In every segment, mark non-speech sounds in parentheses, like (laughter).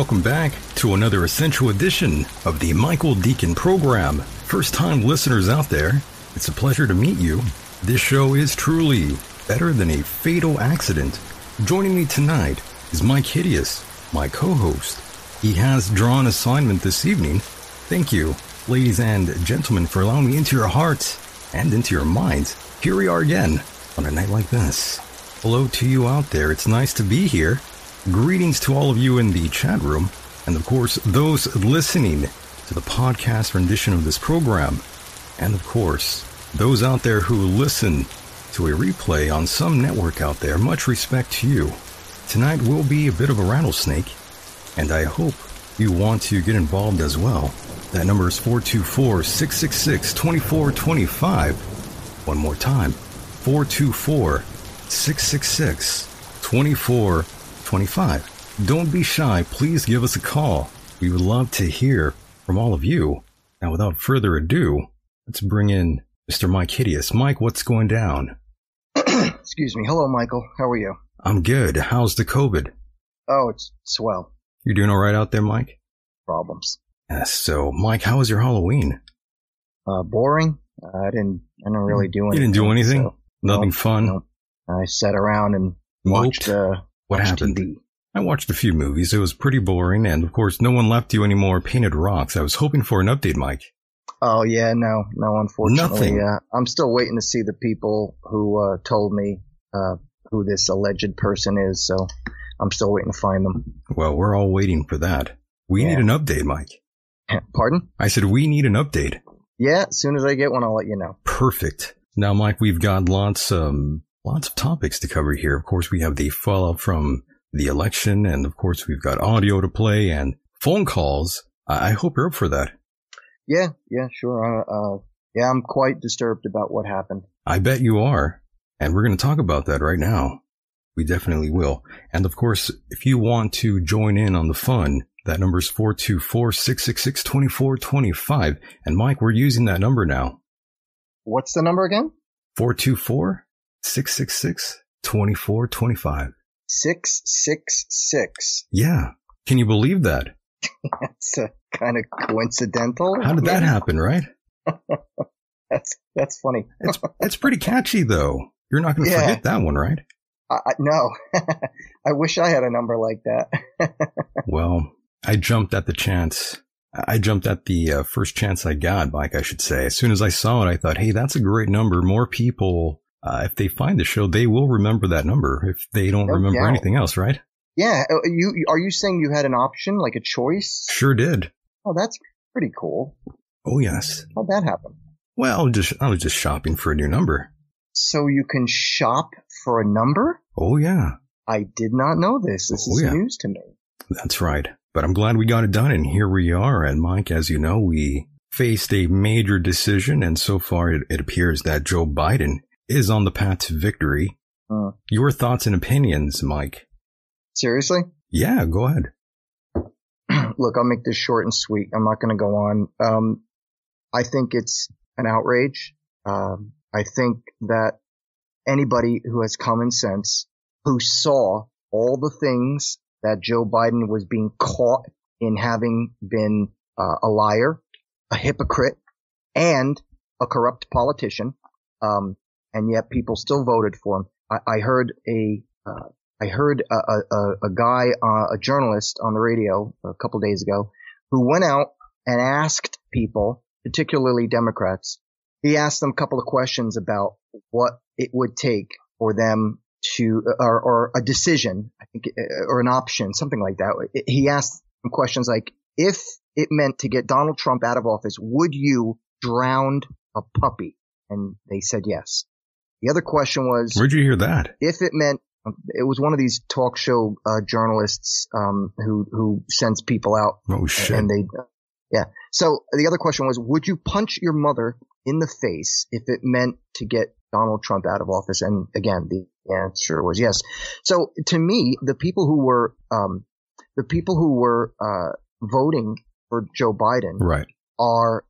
Welcome back to another essential edition of the Michael Decon program. First time listeners out there, it's a pleasure to meet you. This show is truly better than a fatal accident. Joining me tonight is Myke Hideous, my co host. He has drawn assignment this evening. Thank you, ladies and gentlemen, for allowing me into your hearts and into your minds. Here we are again on a night like this. Hello to you out there. It's nice to be here. Greetings to all of you in the chat room, and of course, those listening to the podcast rendition of this program, and of course, those out there who listen to a replay on some network out there. Much respect to you. Tonight will be a bit of a rattlesnake, and I hope you want to get involved as well. That number is 424 666 2425. One more time 424 666 2425. 25. Don't be shy. Please give us a call. We would love to hear from all of you. Now, without further ado, let's bring in Mr. Myke Hideous. Mike, what's going down? (clears throat) Excuse me. Hello, Michael. How are you? I'm good. How's the COVID? Oh, it's swell. You're doing all right out there, Mike? Problems. Yes. So, Mike, how was your Halloween? Uh, boring. I didn't. I didn't really do anything. You didn't do anything? so- Nothing no, fun? no. I sat around and watched. Uh, What happened? TV. I watched a few movies. It was pretty boring, and of course, no one left you any more painted rocks. I was hoping for an update, Mike. Oh yeah, no, no. Unfortunately, Nothing. Uh, I'm still waiting to see the people who uh, told me uh, who this alleged person is. So I'm still waiting to find them. Well, we're all waiting for that. We Yeah. need an update, Mike. (laughs) Pardon? I said we need an update. Yeah. As soon as I get one, I'll let you know. Perfect. Now, Mike, we've got lots, um, lots of topics to cover here. Of course, we have the fallout from the election, and of course, we've got audio to play and phone calls. I, I hope you're up for that. Yeah, yeah, sure. Uh, uh, yeah, I'm quite disturbed about what happened. I bet you are. And we're going to talk about that right now. We definitely will. And of course, if you want to join in on the fun, that number is 424-666-2425. And Mike, we're using that number now. What's the number again? 424 666 666 Yeah. Can you believe that? (laughs) that's kind of coincidental. How did that happen, right? (laughs) that's that's funny. it's, (laughs) it's pretty catchy, though. You're not going to yeah. forget that one, right? I, I, no. I wish I had a number like that. well, I jumped at the chance. I jumped at the uh, first chance I got, Mike, I should say. As soon as I saw it, I thought, hey, that's a great number. More people uh, if they find the show, they will remember that number if they don't No remember doubt. anything else, right? yeah, uh, you are you saying you had an option, like a choice? Sure did. Oh, that's pretty cool. Oh, yes. How'd that happen? Well, just, I was just shopping for a new number. So you can shop for a number? Oh, yeah. I did not know this. This Oh, is yeah. news to me. That's right. But I'm glad we got it done, and here we are. And Mike, as you know, we faced a major decision, and so far it, it appears that Joe Biden is on the path to victory. Uh, Your thoughts and opinions, Mike? seriously? Yeah, go ahead. (clears throat) Look, I'll make this short and sweet. I'm not going to go on. Um, I think it's an outrage. Um, I think that anybody who has common sense, who saw all the things that Joe Biden was being caught in having been uh, a liar, a hypocrite, and a corrupt politician, um, and yet people still voted for him. I, I heard a uh, I heard a, a, a- guy, uh, a journalist on the radio a couple days ago who went out and asked people, particularly Democrats, he asked them a couple of questions about what it would take for them to, or, or a decision, I think, or an option, something like that. He asked them questions like, if it meant to get Donald Trump out of office, would you drown a puppy? And they said yes. The other question was, Where'd you hear that? if it meant it was one of these talk show uh, journalists um, who who sends people out Oh, shit. and they yeah so the other question was would you punch your mother in the face if it meant to get Donald Trump out of office and again the answer was yes so to me the people who were um, the people who were uh, voting for Joe Biden right. are,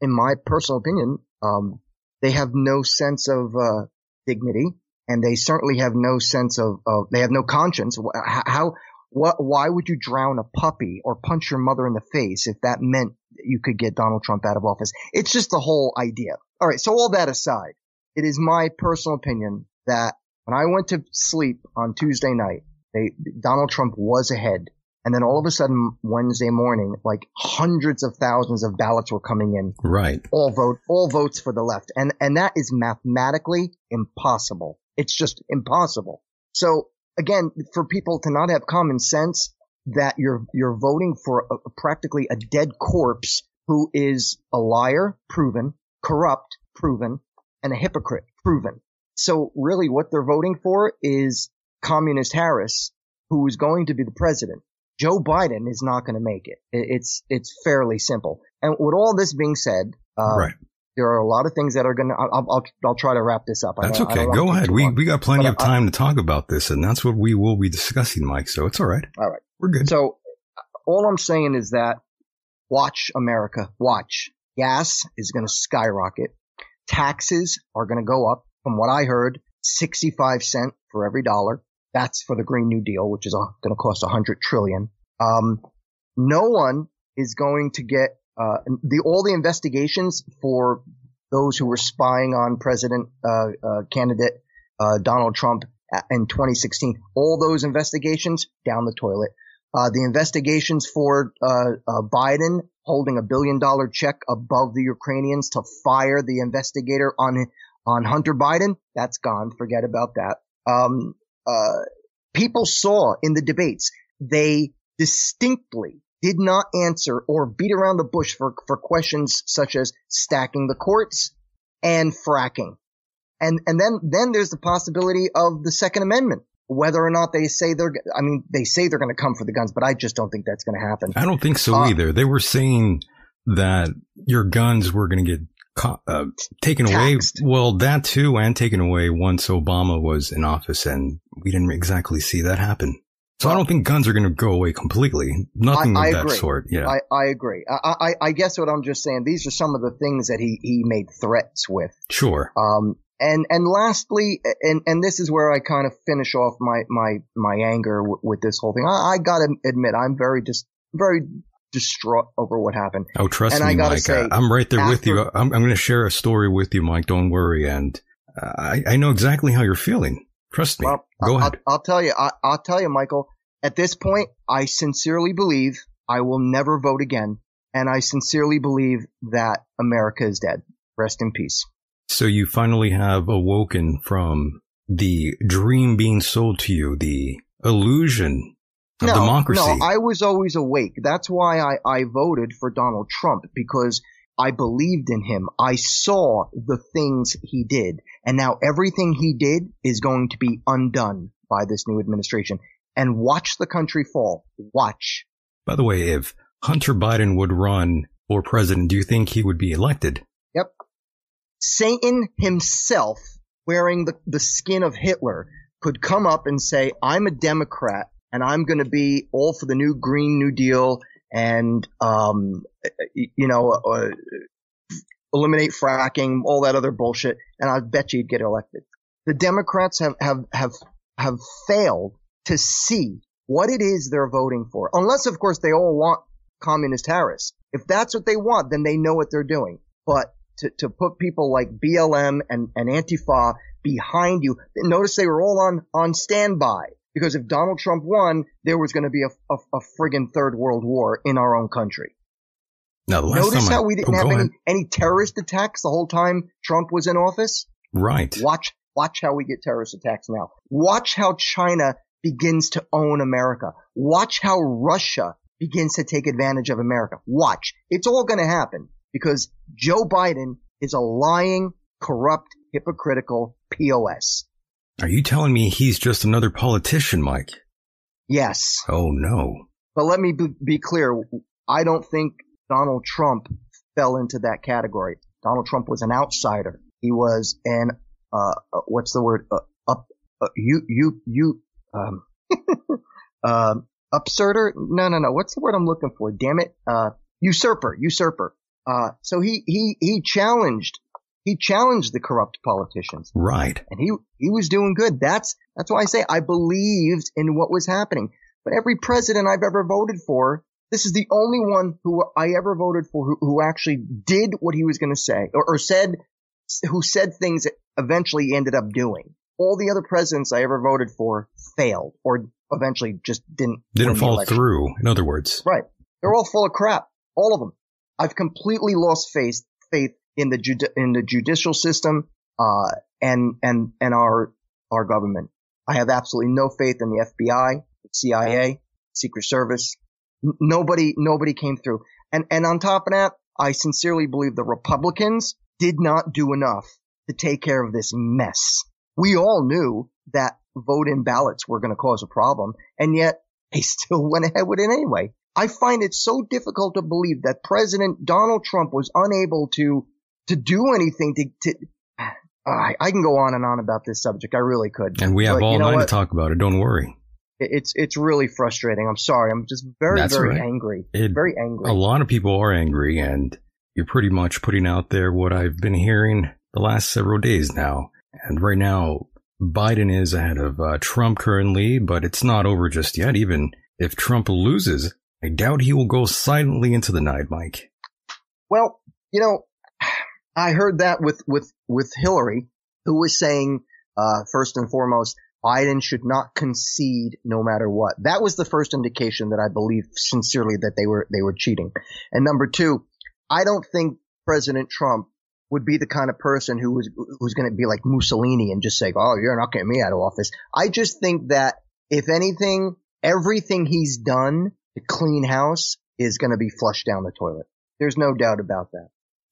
in my personal opinion, um, they have no sense of uh, dignity, and they certainly have no sense of, of they have no conscience. How, what, why would you drown a puppy or punch your mother in the face if that meant you could get Donald Trump out of office? It's just the whole idea. All right. So all that aside, it is my personal opinion that when I went to sleep on Tuesday night, they, Donald Trump was ahead. And then all of a sudden, Wednesday morning, like hundreds of thousands of ballots were coming in, Right. all vote, all votes for the left. And, and that is mathematically impossible. It's just impossible. So again, for people to not have common sense that you're, you're voting for a, practically a dead corpse who is a liar, proven, corrupt, proven, and a hypocrite, proven. So really what they're voting for is communist Harris, who is going to be the president. Joe Biden is not going to make it. It- It's, it's fairly simple. And with all this being said, uh, right. there are a lot of things that are going to, I'll, I'll, I'll try to wrap this up. I That's I okay. Go ahead. We long. we got plenty But of I- time to talk about this, and that's what we will be discussing, Mike. So it's all right. All right. We're good. So all I'm saying is that watch America, watch. Gas is going to skyrocket. Taxes are going to go up from what I heard, 65 cent for every dollar. That's for the Green New Deal, which is going to cost 100 trillion. Um, no one is going to get uh, the all the investigations for those who were spying on President uh, uh, candidate uh, Donald Trump in 2016. All those investigations down the toilet. Uh, the investigations for uh, uh, Biden holding a billion dollar check above the Ukrainians to fire the investigator on on Hunter Biden, that's gone. Forget about that. Um, uh, people saw in the debates they distinctly did not answer or beat around the bush for for questions such as stacking the courts and fracking. And and then then there's the possibility of the Second Amendment whether or not they say they're, I mean, they say they're going to come for the guns, but I just don't think that's going to happen. I don't think so Uh, either. They were saying that your guns were going to get uh, taken Taxed. away. Well, that too, and taken away once Obama was in office, and we didn't exactly see that happen. So I don't think guns are going to go away completely. Nothing I- I of that agree. sort. Yeah. I, I agree. I, I, I guess what I'm just saying, these are some of the things that he, he made threats with. sure. Um, and, and lastly, and, and this is where I kind of finish off my, my, my anger w- with this whole thing. I, I gotta admit, I'm very dis, very distraught over what happened. Oh, trust and I me, gotta Mike. say, I- I'm right there with you. I'm, I'm going to share a story with you, Mike. Don't worry. And uh, I, I know exactly how you're feeling. Trust me. Well, Go I- ahead. I'll, I'll tell you, I, I'll tell you, Michael, at this point, I sincerely believe I will never vote again. And I sincerely believe that America is dead. Rest in peace. So you finally have awoken from the dream being sold to you, the illusion no, democracy. No, I was always awake. That's why I, I voted for Donald Trump because I believed in him. I saw the things he did. And now everything he did is going to be undone by this new administration. And watch the country fall. Watch. By the way, if Hunter Biden would run for president, do you think he would be elected? Yep. Satan himself, wearing the, the skin of Hitler, could come up and say, I'm a Democrat and I'm going to be all for the new Green New Deal and, um, you know, uh, eliminate fracking, all that other bullshit. And I bet you he'd get elected. The Democrats have, have, have, have failed to see what it is they're voting for. Unless, of course, they all want communist Harris. If that's what they want, then they know what they're doing. But to, to put people like BLM and, and Antifa behind you, notice they were all on, on standby. Because if Donald Trump won, there was going to be a, a, a friggin' third world war in our own country. Now, Notice how I, we didn't oh, have any, any terrorist attacks the whole time Trump was in office? Right. Watch, watch how we get terrorist attacks now. Watch how China begins to own America. Watch how Russia begins to take advantage of America. Watch. It's all going to happen because Joe Biden is a lying, corrupt, hypocritical POS. Are you telling me he's just another politician, Mike? Yes. Oh no. But let me be, be clear. I don't think Donald Trump fell into that category. Donald Trump was an outsider. He was an, uh, uh, what's the word? Uh, up, uh, you, you, you, um, (laughs) um, upserter? No, no, no. What's the word I'm looking for? Damn it. Uh, usurper, usurper. Uh, so he, he, he challenged, he challenged the corrupt politicians Right. and he, he was doing good. That's, that's why I say I believed in what was happening. But every president I've ever voted for, this is the only one who I ever voted for who, who actually did what he was going to say or, or said, who said things that eventually he ended up doing. All the other presidents I ever voted for failed or eventually just didn't Didn't fall through. In other words. Right. They're all full of crap. All of them. I've completely lost faith, faith in the judi- in the judicial system, uh, and, and, and our, our government. I have absolutely no faith in the FBI, CIA, Secret Service. N- nobody, nobody came through. And, and on top of that, I sincerely believe the Republicans did not do enough to take care of this mess. We all knew that vote-in ballots were going to cause a problem, and yet they (laughs) still went ahead with it anyway. I find it so difficult to believe that President Donald Trump was unable to to do anything to. to I, I can go on and on about this subject. I really could. And we have But all you know night to talk about it. Don't worry. It- It's it's really frustrating. I'm sorry. I'm just very That's very right. angry. It- Very angry. A lot of people are angry, and you're pretty much putting out there what I've been hearing the last several days now. And right now, Biden is ahead of uh, Trump currently, but it's not over just yet. Even if Trump loses, I doubt he will go silently into the night, Mike. Well, you know, I heard that with with with Hillary, who was saying uh, first and foremost, Biden should not concede no matter what. That was the first indication that I believe sincerely that they were they were cheating. And number two, I don't think President Trump would be the kind of person who was who's going to be like Mussolini and just say, "Oh, you're not getting me out of office." I just think that if anything, everything he's done to clean house is going to be flushed down the toilet. There's no doubt about that.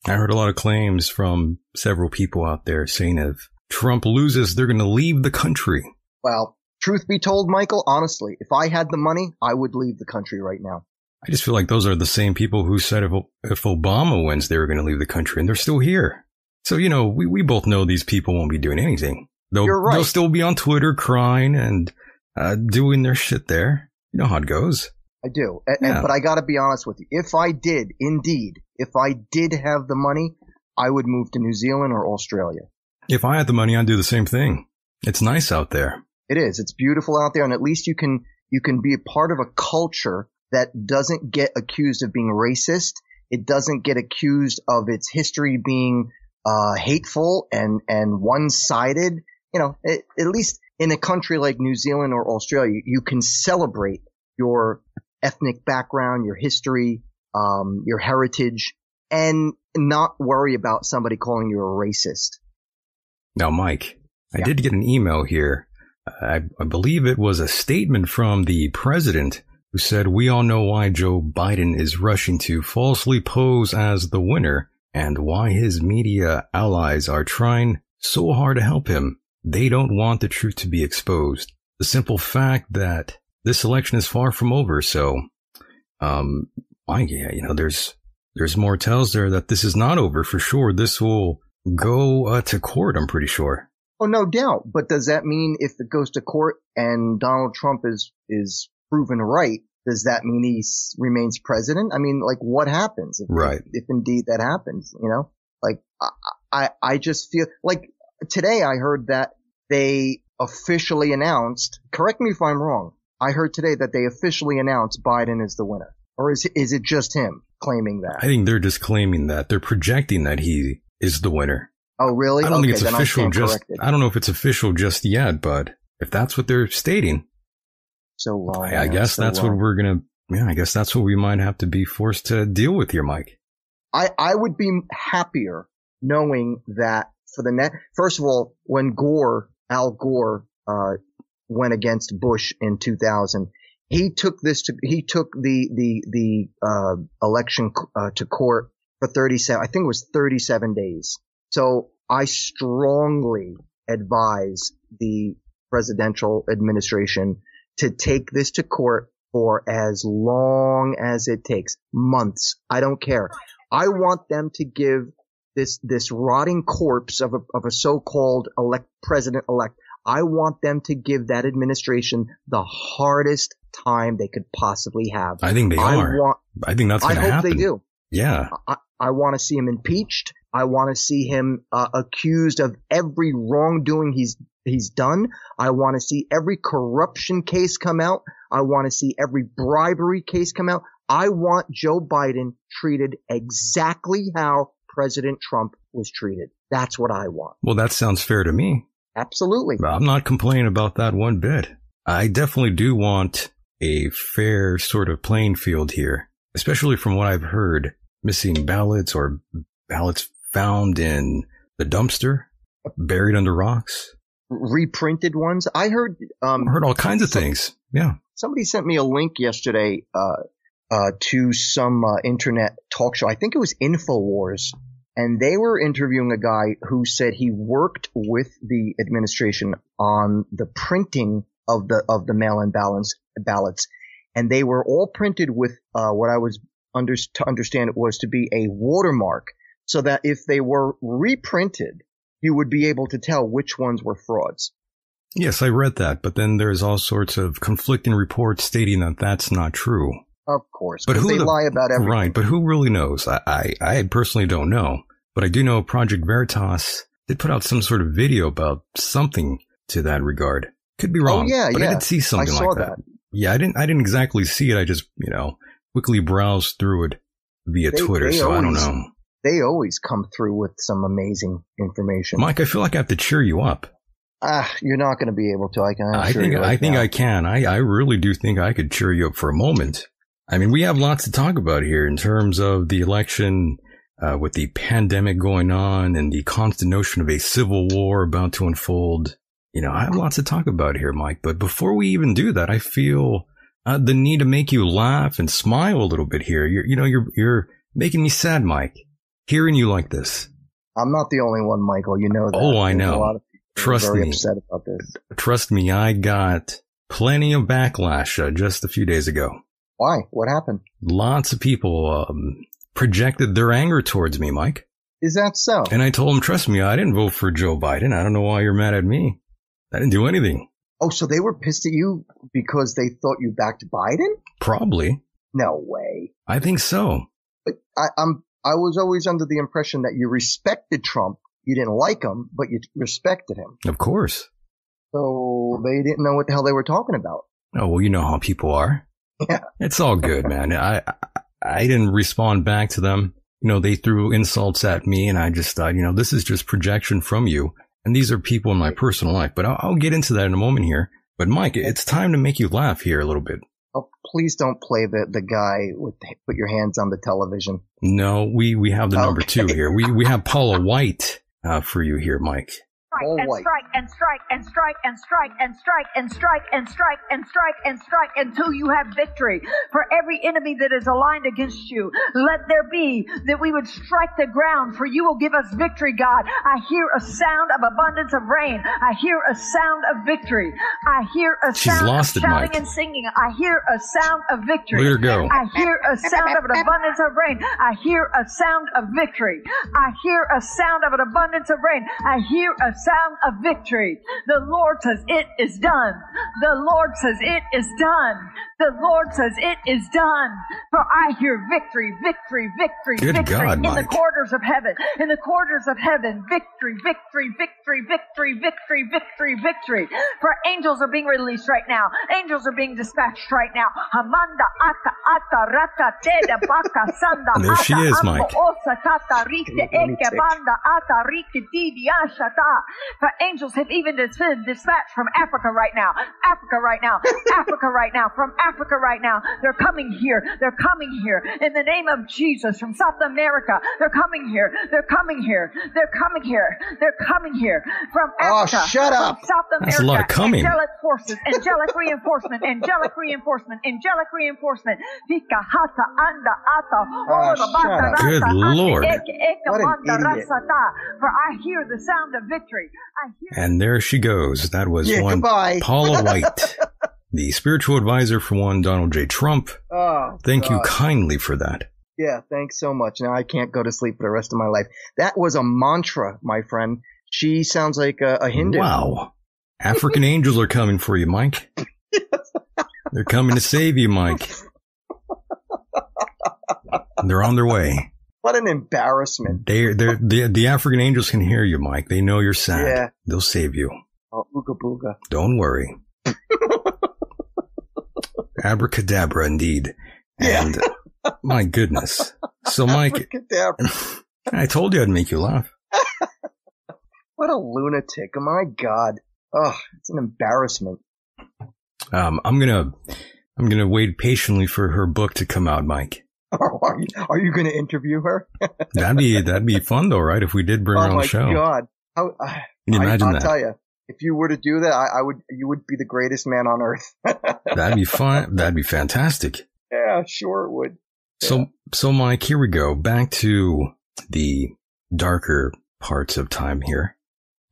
I heard a lot of claims from several people out there saying if Trump loses, they're going to leave the country. Well, truth be told, Michael, honestly, if I had the money, I would leave the country right now. I just feel like those are the same people who said if, if Obama wins, they were going to leave the country, and they're still here. So, you know, we, we both know these people won't be doing anything. They'll, You're right. they'll still be on Twitter crying and uh, doing their shit there. You know how it goes. I do. And- Yeah. but I gotta be honest with you. If I did, indeed, if I did have the money, I would move to New Zealand or Australia. If I had the money, I'd do the same thing. It's nice out there. It is. It's beautiful out there, and at least you can you can be a part of a culture that doesn't get accused of being racist. It doesn't get accused of its history being uh, hateful and and one sided. You know, it, at least in a country like New Zealand or Australia, you can celebrate your ethnic background, your history, um, your heritage, and not worry about somebody calling you a racist. Now, Mike, I did get an email here. I, I believe it was a statement from the president who said, we all know why Joe Biden is rushing to falsely pose as the winner and why his media allies are trying so hard to help him. They don't want the truth to be exposed. The simple fact that this election is far from over. So, um, I, yeah, you know, there's, there's more tells there that this is not over for sure. This will go uh, to court, I'm pretty sure. Oh, no doubt. But does that mean if it goes to court and Donald Trump is, is proven right, does that mean he remains president? I mean, like what happens if, right. if, if indeed that happens, you know, like I, I, I just feel like today I heard that they officially announced, correct me if I'm wrong. I heard today that they officially announced Biden is the winner. Or is, is it just him claiming that? I think they're just claiming that. They're projecting that he is the winner. Oh, really? I don't okay, think it's official just, corrected. I don't know if it's official just yet, but if that's what they're stating, so long. I, I guess so that's what we're going to, yeah, I guess that's what we might have to be forced to deal with here, Mike. I, I would be happier knowing that for the net. First of all, when Gore, Al Gore, uh, went against Bush in 2000, he took this to, he took the, the, the, uh, election, uh, to court for 37, I think it was 37 days. So I strongly advise the presidential administration to take this to court for as long as it takes months. I don't care. I want them to give this, this rotting corpse of a, of a so-called elect president elect. I want them to give that administration the hardest time they could possibly have. I think they I are. want, I think that's going to happen. I hope they do. Yeah. I, I want to see him impeached. I want to see him uh, accused of every wrongdoing he's he's done. I want to see every corruption case come out. I want to see every bribery case come out. I want Joe Biden treated exactly how President Trump was treated. That's what I want. Well, that sounds fair to me. Absolutely. I'm not complaining about that one bit. I definitely do want a fair sort of playing field here, especially from what I've heard. Missing ballots or ballots found in the dumpster, buried under rocks. Reprinted ones. I heard. Um, I heard all kinds of things. Yeah. Somebody sent me a link yesterday uh, uh, to some uh, internet talk show. I think it was Infowars, and they were interviewing a guy who said he worked with the administration on the printing of the of the mail-in ballots, ballots, and they were all printed with uh, what I was under, to understand it was to be a watermark, so that if they were reprinted, you would be able to tell which ones were frauds. Yes, I read that, but then there's all sorts of conflicting reports stating that that's not true. Of course, but who they the- lie about everything. Right, but who really knows? I, I, I personally don't know, but I do know Project Veritas did put out some sort of video about something to that regard. Could be wrong. Oh, yeah, but I did see something I like that. Yeah, I didn't. I didn't exactly see it. I just, you know, quickly browsed through it via They- Twitter. they so I don't know, They always come through with some amazing information. Mike. I feel like I have to cheer you up. Ah, you're not going to be able to. I can. I think right I think now. I can. I, I really do think I could cheer you up for a moment. I mean, we have lots to talk about here in terms of the election, uh, with the pandemic going on and the constant notion of a civil war about to unfold. You know, I have lots to talk about here, Mike. But before we even do that, I feel uh, the need to make you laugh and smile a little bit here. You're, you know, you're you're making me sad, Mike. Hearing you like this. I'm not the only one, Michael. You know that. Oh, I There's know. A lot of people who are Trust me. upset about this. Trust me, I got plenty of backlash uh, just a few days ago. Why? What happened? lots of people um, projected their anger towards me, Mike. Is that so? And I told them, trust me, I didn't vote for Joe Biden. I don't know why you're mad at me. I didn't do anything. oh, so they were pissed at you because they thought you backed Biden? Probably. No way. I think so. But I, I'm. I was always under the impression that you respected Trump. You didn't like him, but you respected him. Of course. So they didn't know what the hell they were talking about. Oh, well, you know how people are. (laughs) Yeah. It's all good, man. I, I, didn't respond back to them. You know, they threw insults at me and I just thought, you know, this is just projection from you. And these are people in my personal life, but I'll, I'll get into that in a moment here. But Mike, it's time to make you laugh here a little bit. Oh, please don't play the the guy with put your hands on the television. No, we, we have the number two here. We, we have Paula White, uh, for you here, Mike. All and white. strike and strike and strike and strike and strike and strike and strike and strike and strike until you have victory. For every enemy that is aligned against you, let there be that we would strike the ground, for you will give us victory, God. I hear a sound of abundance of rain. I hear a sound of victory. I hear a She's sound lost of it, shouting Mike. and singing. I hear a sound of victory. Let her go. I hear a sound of an abundance of rain. I hear a sound of victory. I hear a sound of an abundance of rain. I hear a sound of victory. The Lord says it is done. The Lord says it is done. The Lord says it is done. For I hear victory, victory, victory, Good victory God, in the Mike. corridors of heaven. In the corridors of heaven, victory, victory, victory, victory, victory, victory, victory. For angels are being released right now. Angels are being dispatched right now. Hamanda ata ata rata teda baka sanda (laughs) There she is, ambo Mike. osa tata rite eke Lunatic. banda ata rite didi ashata. For angels have even been dispatched from Africa right now. Africa right now. Africa right now. From Africa right now. They're coming here. They're coming here. In the name of Jesus. From South America. They're coming here. They're coming here. They're coming here. They're coming here. From Africa. Oh, Africa. shut up. South America. That's a lot of coming. Angelic forces. Angelic reinforcement. Angelic reinforcement. Angelic reinforcement. Vika hata anda ata. Oh, Ora bata shut up. Good Lord. eke eke What an idiot. For I hear the sound of victory. I hear And there she goes. That was Yeah, one goodbye. Paula White, (laughs) the spiritual advisor for one Donald J. Trump. Oh, Thank you kindly for that. Yeah, thanks so much. Now I can't go to sleep for the rest of my life. That was a mantra, my friend. She sounds like a, a Hindu. Wow. African (laughs) angels are coming for you, Mike. They're coming to save you, Mike. They're on their way. What an embarrassment. They're, they're, the, the African angels can hear you, Mike. They know you're sad. Yeah. They'll save you. Oh, ooga booga. Don't worry. (laughs) Abracadabra, indeed. Yeah. And my goodness. So, (laughs) Mike, I told you I'd make you laugh. (laughs) What a lunatic. Oh my God. Oh, it's an embarrassment. Um, I'm gonna, I'm gonna wait patiently for her book to come out, Mike. (laughs) are you, are you going to interview her? That'd be, that'd be fun though, right? If we did bring her oh on the show. Oh my god. How, uh, Can you imagine I, I'll that? tell you, if you were to do that, I, I would, you would be the greatest man on earth. (laughs) That'd be fun. That'd be fantastic. yeah, sure it would. So, so Mike, here we go. Back to the darker parts of time here.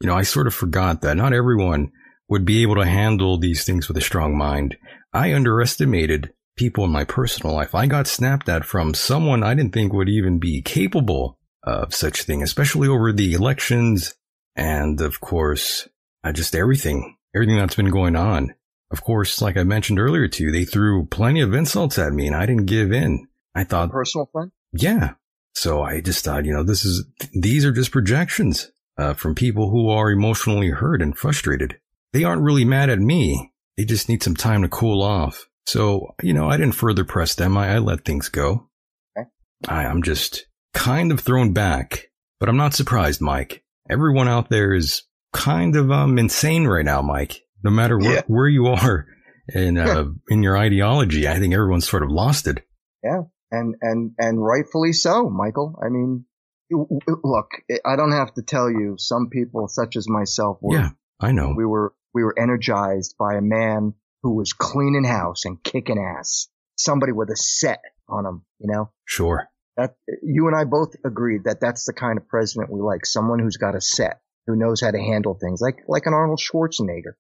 You know, I sort of forgot that not everyone would be able to handle these things with a strong mind. I underestimated people in my personal life. I got snapped at from someone I didn't think would even be capable of such thing, especially over the elections and of course, uh, just everything, everything that's been going on. Of course, like I mentioned earlier to you, they threw plenty of insults at me and I didn't give in. I thought, Personal friend? yeah. So I just thought, you know, this is, these are just projections, uh, from people who are emotionally hurt and frustrated. They aren't really mad at me. They just need some time to cool off. So, you know, I didn't further press them. I, I let things go. Okay. I, I'm just kind of thrown back, but I'm not surprised, Mike. Everyone out there is kind of, um, insane right now, Mike. No matter where, Yeah. where you (laughs) are in, uh, in your ideology, I think everyone's sort of lost it. Yeah, and and and rightfully so, Michael. I mean, look, I don't have to tell you. Some people, such as myself, were Yeah, I know. we were we were energized by a man who was cleaning house and kicking ass. Somebody with a set on him, you know. Sure. That you and I both agreed that that's the kind of president we like. Someone who's got a set, who knows how to handle things, like like an Arnold Schwarzenegger.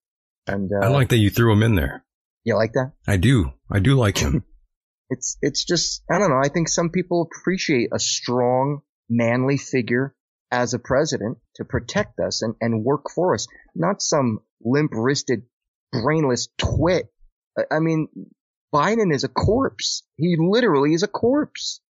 And uh, I like that you threw him in there. you like that. I do. I do like him. (laughs) It's it's just I don't know. I think some people appreciate a strong, manly figure as a president to protect us and, and work for us, not some limp wristed, brainless twit. I- I mean, Biden is a corpse. He literally is a corpse.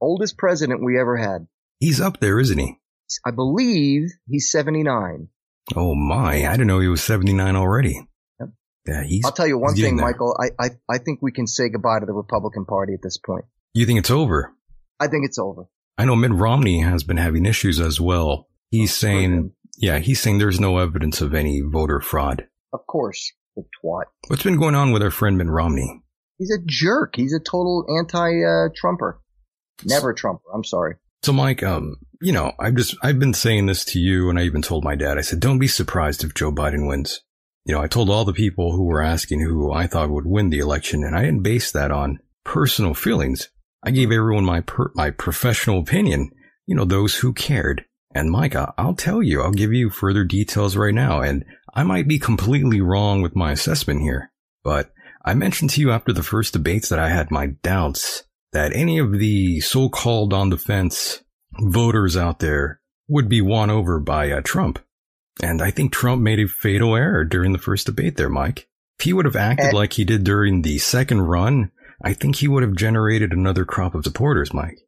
Oldest president we ever had. He's up there, isn't he? I believe he's 79. Oh my. I didn't know he was 79 already. Yep. Yeah, he's. I'll tell you one thing. Michael. I, I, I think we can say goodbye to the Republican Party at this point. You think it's over? I think it's over. I know Mitt Romney has been having issues as well. He's saying, yeah, he's saying there's no evidence of any voter fraud. Of course, the twat. What's been going on with our friend Mitt Romney? He's a jerk. He's a total anti uh, Trumper. Never Trumper. I'm sorry. So, Mike, um, you know, I've just, I've been saying this to you and I even told my dad, I said, don't be surprised if Joe Biden wins. You know, I told all the people who were asking who I thought would win the election and I didn't base that on personal feelings. I gave everyone my per, my professional opinion, you know, those who cared. And Mike, I'll tell you, I'll give you further details right now. And I might be completely wrong with my assessment here, but I mentioned to you after the first debates that I had my doubts that any of the so-called on the fence voters out there would be won over by uh, Trump. And I think Trump made a fatal error during the first debate there, Mike. If he would have acted like he did during the second run, I think he would have generated another crop of supporters, Mike.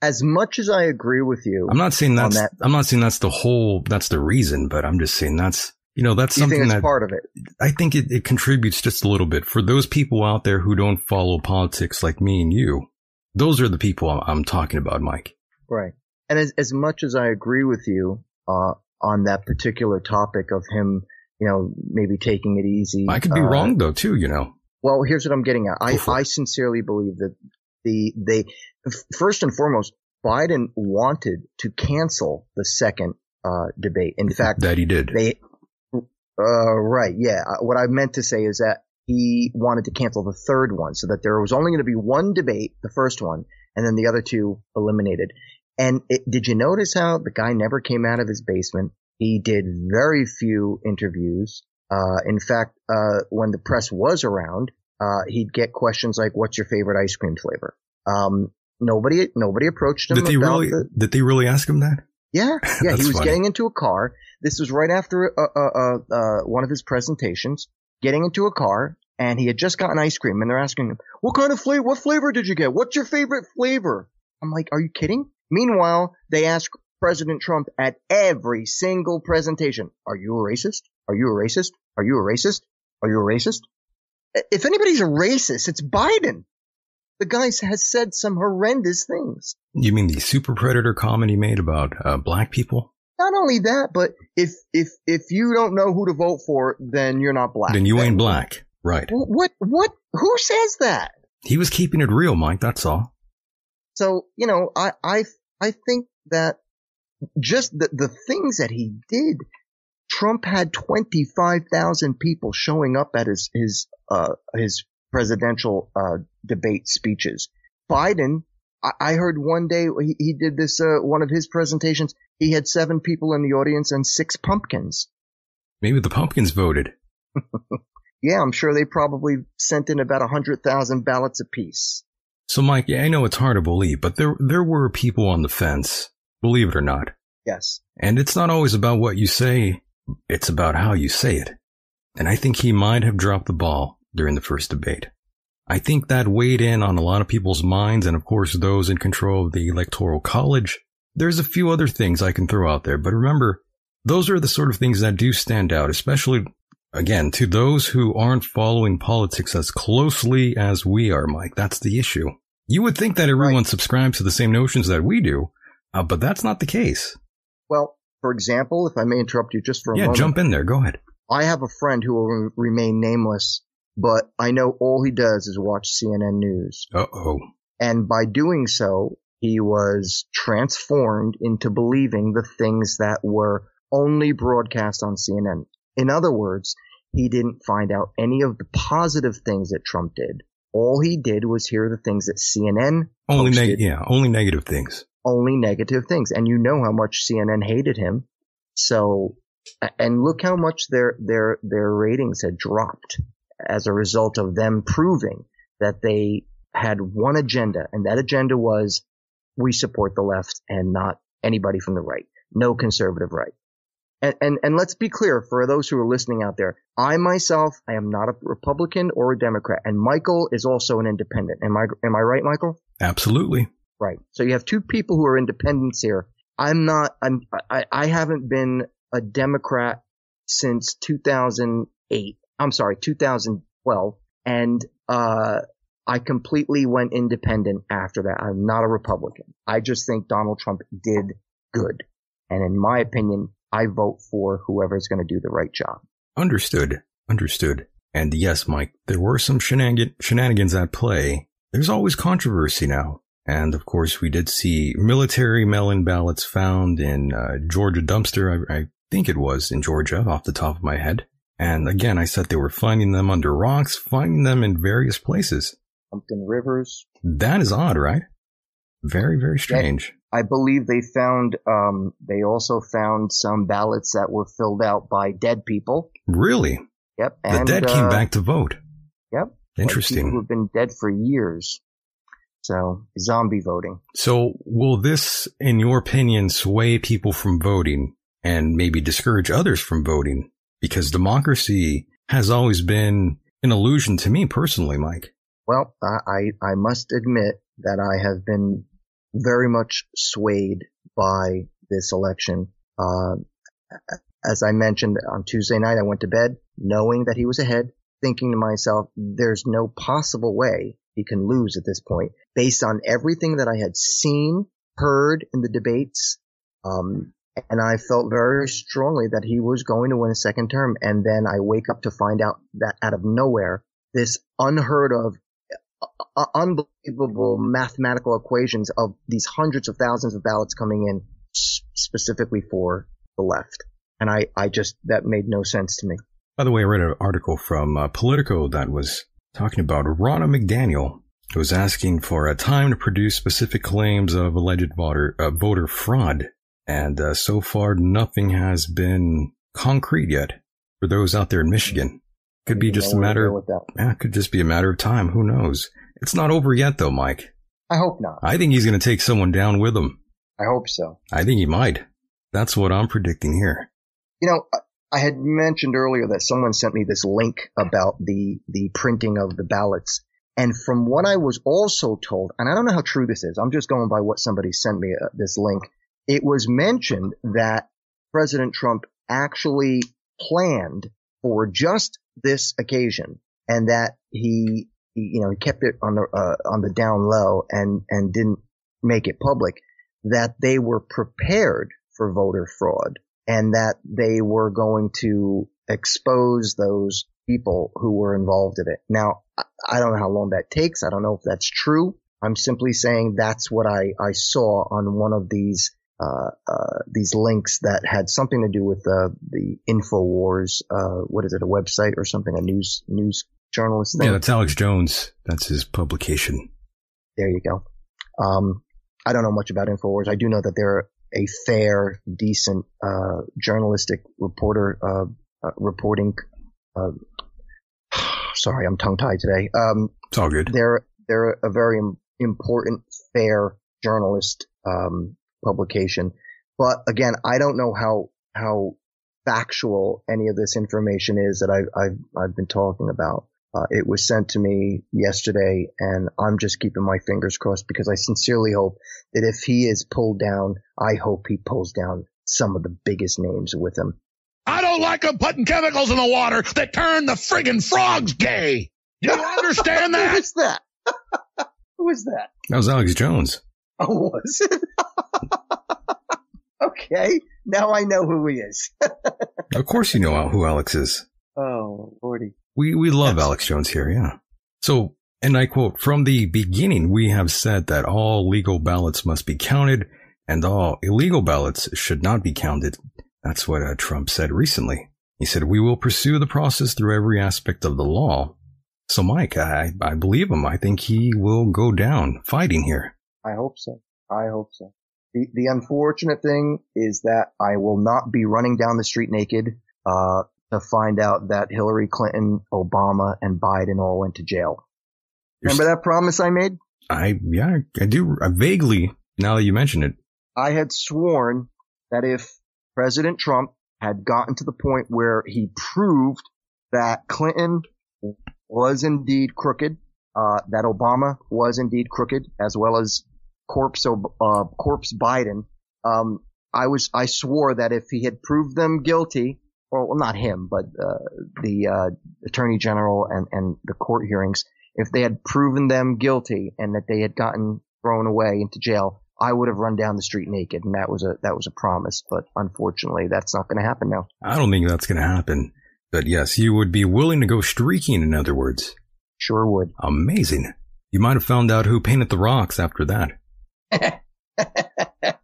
As much as I agree with you, I'm not saying that's that, I'm not saying that's the whole that's the reason, but I'm just saying that's you know that's something that part of it. I think it, it contributes just a little bit for those people out there who don't follow politics like me and you. Those are the people I'm talking about, Mike. Right. And as as much as I agree with you uh, on that particular topic of him, you know, maybe taking it easy. I could be uh, wrong though too, you know. Well, here's what I'm getting at. I, I sincerely believe that the they first and foremost, Biden wanted to cancel the second uh, debate. In fact, that he did. They uh, right, yeah. Uh, what I meant to say is that he wanted to cancel the third one so that there was only going to be one debate, the first one, and then the other two eliminated. And it, did you notice how the guy never came out of his basement? He did very few interviews. Uh, in fact, uh, when the press was around, uh, he'd get questions like, "What's your favorite ice cream flavor?" Um, nobody, nobody approached him. Did they really? The, did they really ask him that? Yeah, (laughs) yeah. he was funny. getting into a car. This was right after uh, uh, uh, uh, one of his presentations. Getting into a car, and he had just gotten ice cream, and they're asking him, "What kind of flavor? What flavor did you get? What's your favorite flavor?" I'm like, "Are you kidding?" Meanwhile, they ask President Trump at every single presentation, "Are you a racist? Are you a racist? Are you a racist? Are you a racist?" If anybody's a racist, it's Biden. The guy has said some horrendous things. You mean the super predator comment he made about uh, black people? Not only that, but if if if you don't know who to vote for, then you're not black. Then you ain't black, right? What what? Who says that? He was keeping it real, Mike. That's all. So you know, I I I think that just the the things that he did Trump had 25,000 people showing up at his, his, uh, his presidential, uh, debate speeches. Biden, I, I heard one day he, he did this, uh, one of his presentations. He had seven people in the audience and six pumpkins. Maybe the pumpkins voted. (laughs) yeah, I'm sure they probably sent in about a hundred thousand ballots apiece. So, Mike, I know it's hard to believe, but there there were people on the fence, believe it or not. Yes. And it's not always about what you say it's about how you say it. And I think he might have dropped the ball during the first debate. I think that weighed in on a lot of people's minds and of course those in control of the electoral college. There's a few other things I can throw out there, but remember, those are the sort of things that do stand out, especially again, to those who aren't following politics as closely as we are, Mike. That's the issue. You would think that everyone right. subscribes to the same notions that we do, uh, but that's not the case. Well, for example, if I may interrupt you just for a yeah, moment. Yeah, jump in there. Go ahead. I have a friend who will re- remain nameless, but I know all he does is watch CNN News. Uh oh. And by doing so, he was transformed into believing the things that were only broadcast on CNN. In other words, he didn't find out any of the positive things that Trump did. All he did was hear the things that CNN only neg- yeah, only negative things only negative things. And you know how much CNN hated him. So, and look how much their, their, their ratings had dropped as a result of them proving that they had one agenda and that agenda was we support the left and not anybody from the right. No conservative right. And, and, and let's be clear for those who are listening out there. I myself, I am not a Republican or a Democrat and Michael is also an independent. Am I, am I right, Michael? Absolutely. Right. So you have two people who are independents here. I'm not, I'm, I, I haven't been a Democrat since 2008. I'm sorry, 2012. And, uh, I completely went independent after that. I'm not a Republican. I just think Donald Trump did good. And in my opinion, I vote for whoever's going to do the right job. Understood. Understood. And yes, Mike, there were some shenanigans at play. There's always controversy now. And of course, we did see military mail-in ballots found in uh, Georgia dumpster. I, I think it was in Georgia off the top of my head. And again, I said they were finding them under rocks, finding them in various places. Pumpkin Rivers. That is odd, right? Very, very strange. I believe they found, um, they also found some ballots that were filled out by dead people. Really? Yep. The and, dead came uh, back to vote. Yep. Interesting. people who've been dead for years. So zombie voting. So will this, in your opinion, sway people from voting and maybe discourage others from voting? Because democracy has always been an illusion to me personally, Mike. Well, I, I must admit that I have been very much swayed by this election. Uh, as I mentioned on Tuesday night, I went to bed knowing that he was ahead, thinking to myself, there's no possible way he can lose at this point based on everything that I had seen, heard in the debates. Um, and I felt very strongly that he was going to win a second term. And then I wake up to find out that out of nowhere, this unheard of, unbelievable mathematical equations of these hundreds of thousands of ballots coming in specifically for the left. And I, I just, that made no sense to me. By the way, I read an article from uh, Politico that was talking about Ronna McDaniel who was asking for a time to produce specific claims of alleged voter, uh, voter fraud. And uh, so far, nothing has been concrete yet for those out there in Michigan. Could be just a matter. Yeah, could just be a matter of time. Who knows? It's not over yet, though, Mike. I hope not. I think he's going to take someone down with him. I hope so. I think he might. That's what I'm predicting here. You know, I had mentioned earlier that someone sent me this link about the the printing of the ballots, and from what I was also told, and I don't know how true this is, I'm just going by what somebody sent me uh, this link. It was mentioned that President Trump actually planned for just this occasion, and that he, you know, he kept it on the uh, on the down low and and didn't make it public. That they were prepared for voter fraud and that they were going to expose those people who were involved in it. Now, I don't know how long that takes. I don't know if that's true. I'm simply saying that's what I, I saw on one of these these links that had something to do with uh, the Infowars. Uh, what is it? A website or something? A news news journalist? Thing? Yeah, that's Alex Jones. That's his publication. There you go. Um, I don't know much about Infowars. I do know that they're a fair, decent uh, journalistic reporter uh, reporting (sighs) sorry, I'm tongue tied today. Um, it's all good. They're they're a very important, fair journalist um, publication. But again, I don't know how how factual any of this information is that I've I've, I've been talking about. Uh, it was sent to me yesterday, and I'm just keeping my fingers crossed because I sincerely hope that if he is pulled down, I hope he pulls down some of the biggest names with him. I don't like them putting chemicals in the water that turn the friggin' frogs gay. You (laughs) understand that? Who is that? (laughs) Who is that? That was Alex Jones. Oh, was it? (laughs) okay. Now I know who he is. (laughs) of course you know who Alex is. Oh, Lordy. We, we love That's... Alex Jones here, yeah. So, and I quote, from the beginning, we have said that all legal ballots must be counted and all illegal ballots should not be counted. That's what uh, Trump said recently. He said, we will pursue the process through every aspect of the law. So, Mike, I, I believe him. I think he will go down fighting here. I hope so. I hope so. The, the unfortunate thing is that I will not be running down the street naked, uh, to find out that Hillary Clinton, Obama, and Biden all went to jail. You're Remember that promise I made? I, yeah, I do. I vaguely, now that you mention it. I had sworn that if President Trump had gotten to the point where he proved that Clinton was indeed crooked, uh, that Obama was indeed crooked, as well as corpse, uh, corpse Biden. Um, I was, I swore that if he had proved them guilty, or well, not him, but, uh, the, uh, attorney general and, and the court hearings, if they had proven them guilty and that they had gotten thrown away into jail, I would have run down the street naked, and that was a that was a promise. But unfortunately, that's not going to happen now. I don't think that's going to happen. But yes, you would be willing to go streaking. In other words, sure would. Amazing. You might have found out who painted the rocks after that. (laughs)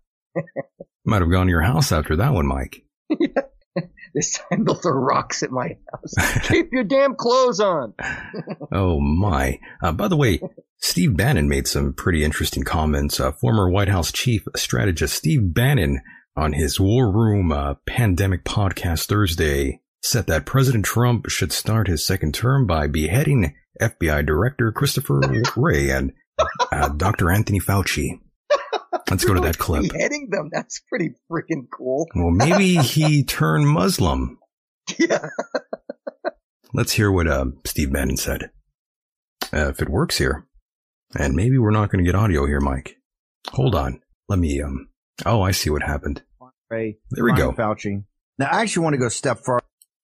might have gone to your house after that one, Mike. (laughs) This time they'll throw rocks at my house. (laughs) Keep your damn clothes on. oh my. Uh, by the way, Steve Bannon made some pretty interesting comments. Uh, former White House chief strategist Steve Bannon on his War Room uh, pandemic podcast Thursday said that President Trump should start his second term by beheading FBI Director Christopher Wray and uh, Dr. Anthony Fauci. Let's go to that clip. Beheading them. That's pretty freaking cool. Well, maybe (laughs) he turned Muslim. Yeah. Let's hear what uh, Steve Bannon said. Uh, if it works here, and maybe we're not going to get audio here, Mike. Hold on. Let me. Um. Oh, I see what happened. Wray, There we go. Fauci. Now, I actually want to go step far.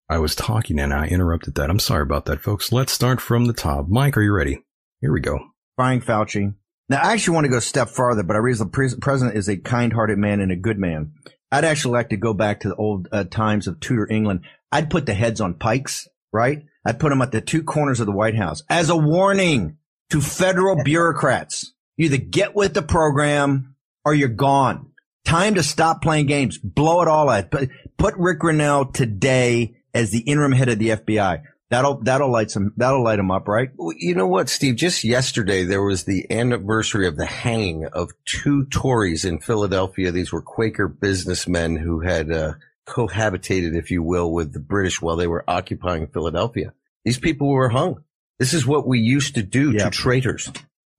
I was talking and I interrupted that. I'm sorry about that, folks. Let's start from the top. Mike, are you ready? Here we go. Frying Fauci. Now, I actually want to go a step farther, but I realize the pre- president is a kind-hearted man and a good man. I'd actually like to go back to the old uh, times of Tudor England. I'd put the heads on pikes, right? I'd put them at the two corners of the White House as a warning to federal bureaucrats. You either get with the program or you're gone. Time to stop playing games. Blow it all out. Put, put Ric Grenell today as the interim head of the FBI. That'll that'll light some that'll light him up, right? You know what, Steve? Just yesterday, there was the anniversary of the hanging of two Tories in Philadelphia. These were Quaker businessmen who had uh, cohabitated, if you will, with the British while they were occupying Philadelphia. These people were hung. This is what we used to do Yeah. to traitors.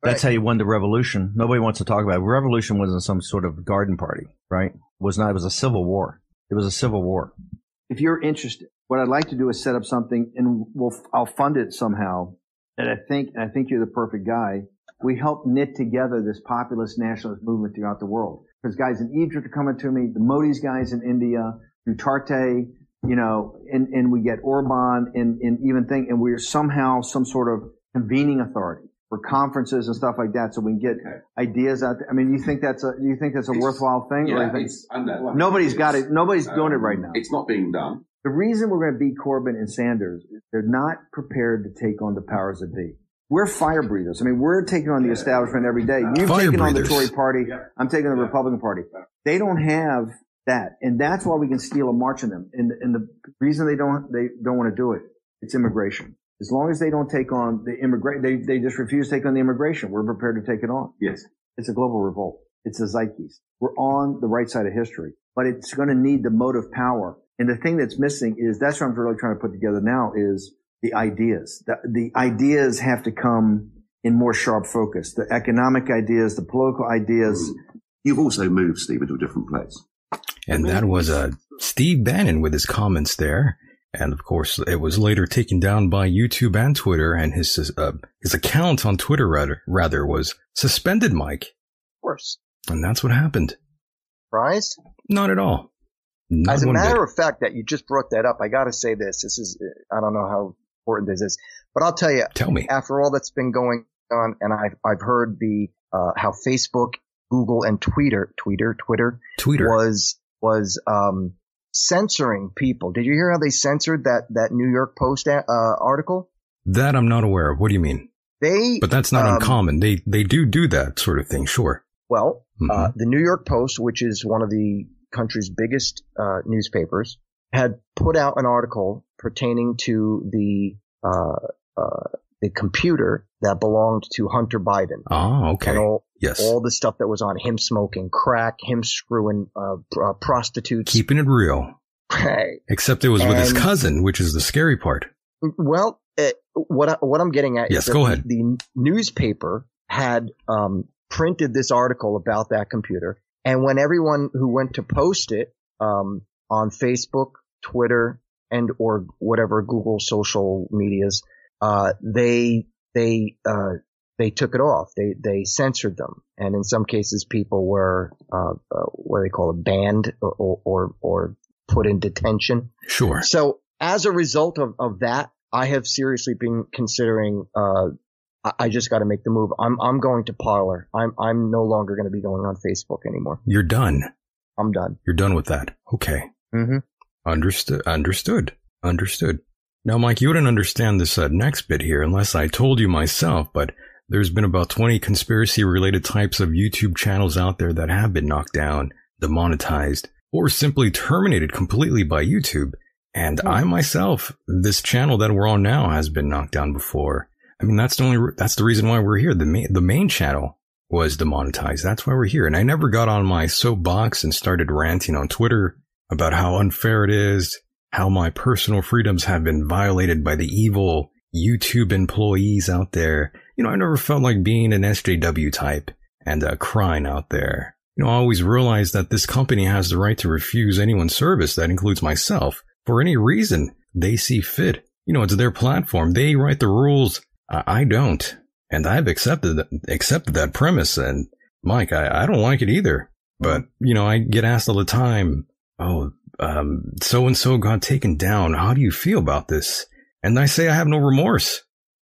That's how you won the revolution. Nobody wants to talk about it. Revolution wasn't some sort of garden party, right? It was not. It was a civil war. It was a civil war. if you're interested, what I'd like to do is set up something and we'll, I'll fund it somehow. And I think, and I think you're the perfect guy. We help knit together this populist nationalist movement throughout the world. Because guys in Egypt are coming to me, the Modi's guys in India, Duterte, you know, and, and we get Orban and, and even think, and we're somehow some sort of convening authority for conferences and stuff like that. So we can get ideas out there. I mean, you think that's a, you think that's a worthwhile thing? or Yeah, think, it's, nobody's got it. Nobody's Um, doing it right now. It's not being done. The reason we're going to beat Corbyn and Sanders is they're not prepared to take on the powers that be. We're fire breathers. I mean, we're taking on the establishment every day. You've Fire taken on the. Tory party. I'm taking the Republican party. They don't have that. And that's why we can steal a march on them. And, and the reason they don't, they don't want to do it, it's immigration. As long as they don't take on the immigrant, they, they just refuse to take on the immigration. We're prepared to take it on. Yes. It's a global revolt. It's a zeitgeist. We're on the right side of history, but it's going to need the motive power. And the thing that's missing is that's what I'm really trying to put together now is the ideas. The, the ideas have to come in more sharp focus. The economic ideas, the political ideas. You've also moved, Steve, into a different place. And that was uh, Steve Bannon with his comments there. And of course, it was later taken down by YouTube and Twitter, and his uh, his account on Twitter rather rather was suspended. Mike, Of course. and that's what happened. Surprised? Not at all. Not As a matter bit. of fact, that you just brought that up, I got to say this. This is, I don't know how important this is, but I'll tell you, tell me. after all that's been going on, and I've I've heard the uh, how Facebook, Google, and Twitter, Twitter, Twitter Twitter. was was um, censoring people. Did you hear how they censored that that New York Post uh, article? That I'm not aware of. What do you mean? They But that's not um, uncommon. They they do do that sort of thing. Sure. Well, Mhm. uh, the New York Post, which is one of the country's biggest uh, newspapers, had put out an article pertaining to the uh, uh, the computer that belonged to Hunter Biden. Ah, okay. And all, yes. all the stuff that was on him smoking crack, him screwing uh, pr- uh, prostitutes. Keeping it real. Hey, Except it was with his cousin, which is the scary part. well, uh, what I, what I'm getting at Yes, go the- ahead. the newspaper had um, printed this article about that computer, and when everyone who went to post it um, on Facebook, Twitter, and or whatever Google social medias, uh, they they uh, they took it off. They they censored them, and in some cases, people were uh, uh, what do they call it, banned or or, or put in detention. Sure. So as a result of, of that, I have seriously been considering, uh, I, I just got to make the move. I'm, I'm going to Parler. I'm, I'm no longer going to be going on Facebook anymore. You're done. I'm done. You're done with that. Okay. Mm-hmm. Understood. Understood. Understood. Now, Mike, you wouldn't understand this uh, next bit here unless I told you myself, but there's been about 20 conspiracy related types of YouTube channels out there that have been knocked down, demonetized, or simply terminated completely by YouTube. And I myself, this channel that we're on now has been knocked down before. I mean, that's the only, that's the reason why we're here. The main, the main channel was demonetized. That's why we're here. And I never got on my soapbox and started ranting on Twitter about how unfair it is, how my personal freedoms have been violated by the evil YouTube employees out there. You know, I never felt like being an SJW type and uh, crying out there. You know, I always realized that this company has the right to refuse anyone's service, that includes myself, for any reason they see fit. You know, it's their platform. They write the rules. I, don't. And I've accepted, accepted that premise. And Mike, I, I don't like it either. But, you know, I get asked all the time, Oh, so and so got taken down. How do you feel about this? And I say I have no remorse.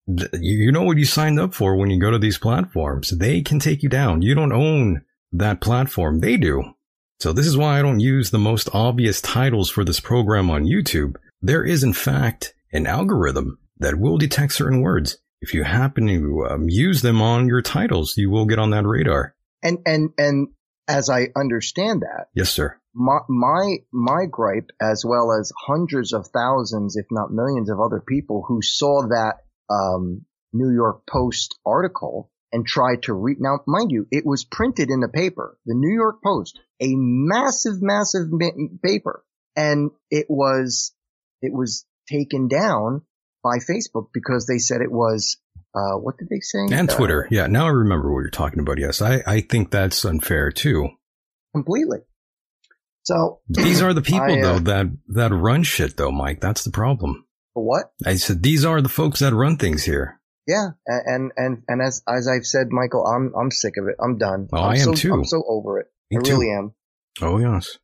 You know what you signed up for when you go to these platforms. They can take you down. You don't own that platform. They do. So this is why I don't use the most obvious titles for this program on YouTube. There is in fact an algorithm that will detect certain words. If you happen to um, use them on your titles, you will get on that radar. And, and, and as I understand that. Yes, sir my my my gripe, as well as hundreds of thousands, if not millions, of other people who saw that um, New York Post article and tried to read. Now, mind you, it was printed in the paper, the New York Post, a massive, massive paper, and it was it was taken down by Facebook because they said it was. Uh, what did they say? And uh, Twitter. Yeah, now I remember what you're talking about. Yes, I, I think that's unfair too. Completely. So these are the people I, uh, though that that run shit though, Mike. That's the problem. What? I said these are the folks that run things here. Yeah, and and and as as I've said, Michael, I'm I'm sick of it. I'm done. Oh, I'm I am so, too. I'm so over it. Me I too. really am. Oh yes.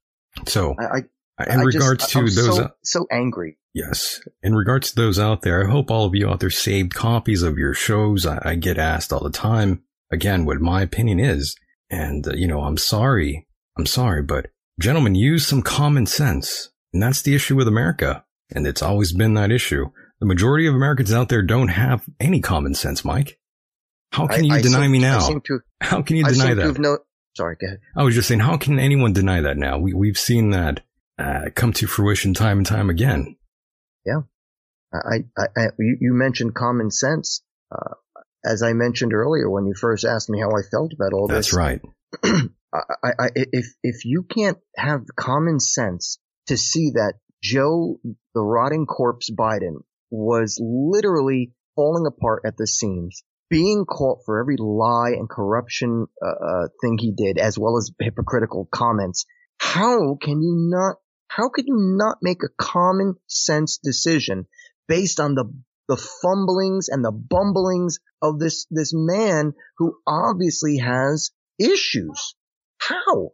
So I, I in I regards just, to I'm those, so, so angry. Yes. In regards to those out there, I hope all of you out there saved copies of your shows. I, I get asked all the time again what my opinion is, and uh, you know I'm sorry. I'm sorry, but Gentlemen, use some common sense. And that's the issue with America. And it's always been that issue. The majority of Americans out there don't have any common sense, Mike. How can I, you I deny seem, me now? To, how can you deny that? No, sorry, go ahead. I was just saying, how can anyone deny that now? We, we've seen that uh, come to fruition time and time again. Yeah. I, I, I you, you, mentioned common sense. Uh, as I mentioned earlier, when you first asked me how I felt about all That's this. right. (clears throat) I, I, if if you can't have common sense to see that Joe, the rotting corpse Biden, was literally falling apart at the seams, being caught for every lie and corruption uh, uh, thing he did, as well as hypocritical comments. How can you not? How can you not make a common sense decision based on the the fumblings and the bumblings of this this man who obviously has issues? How?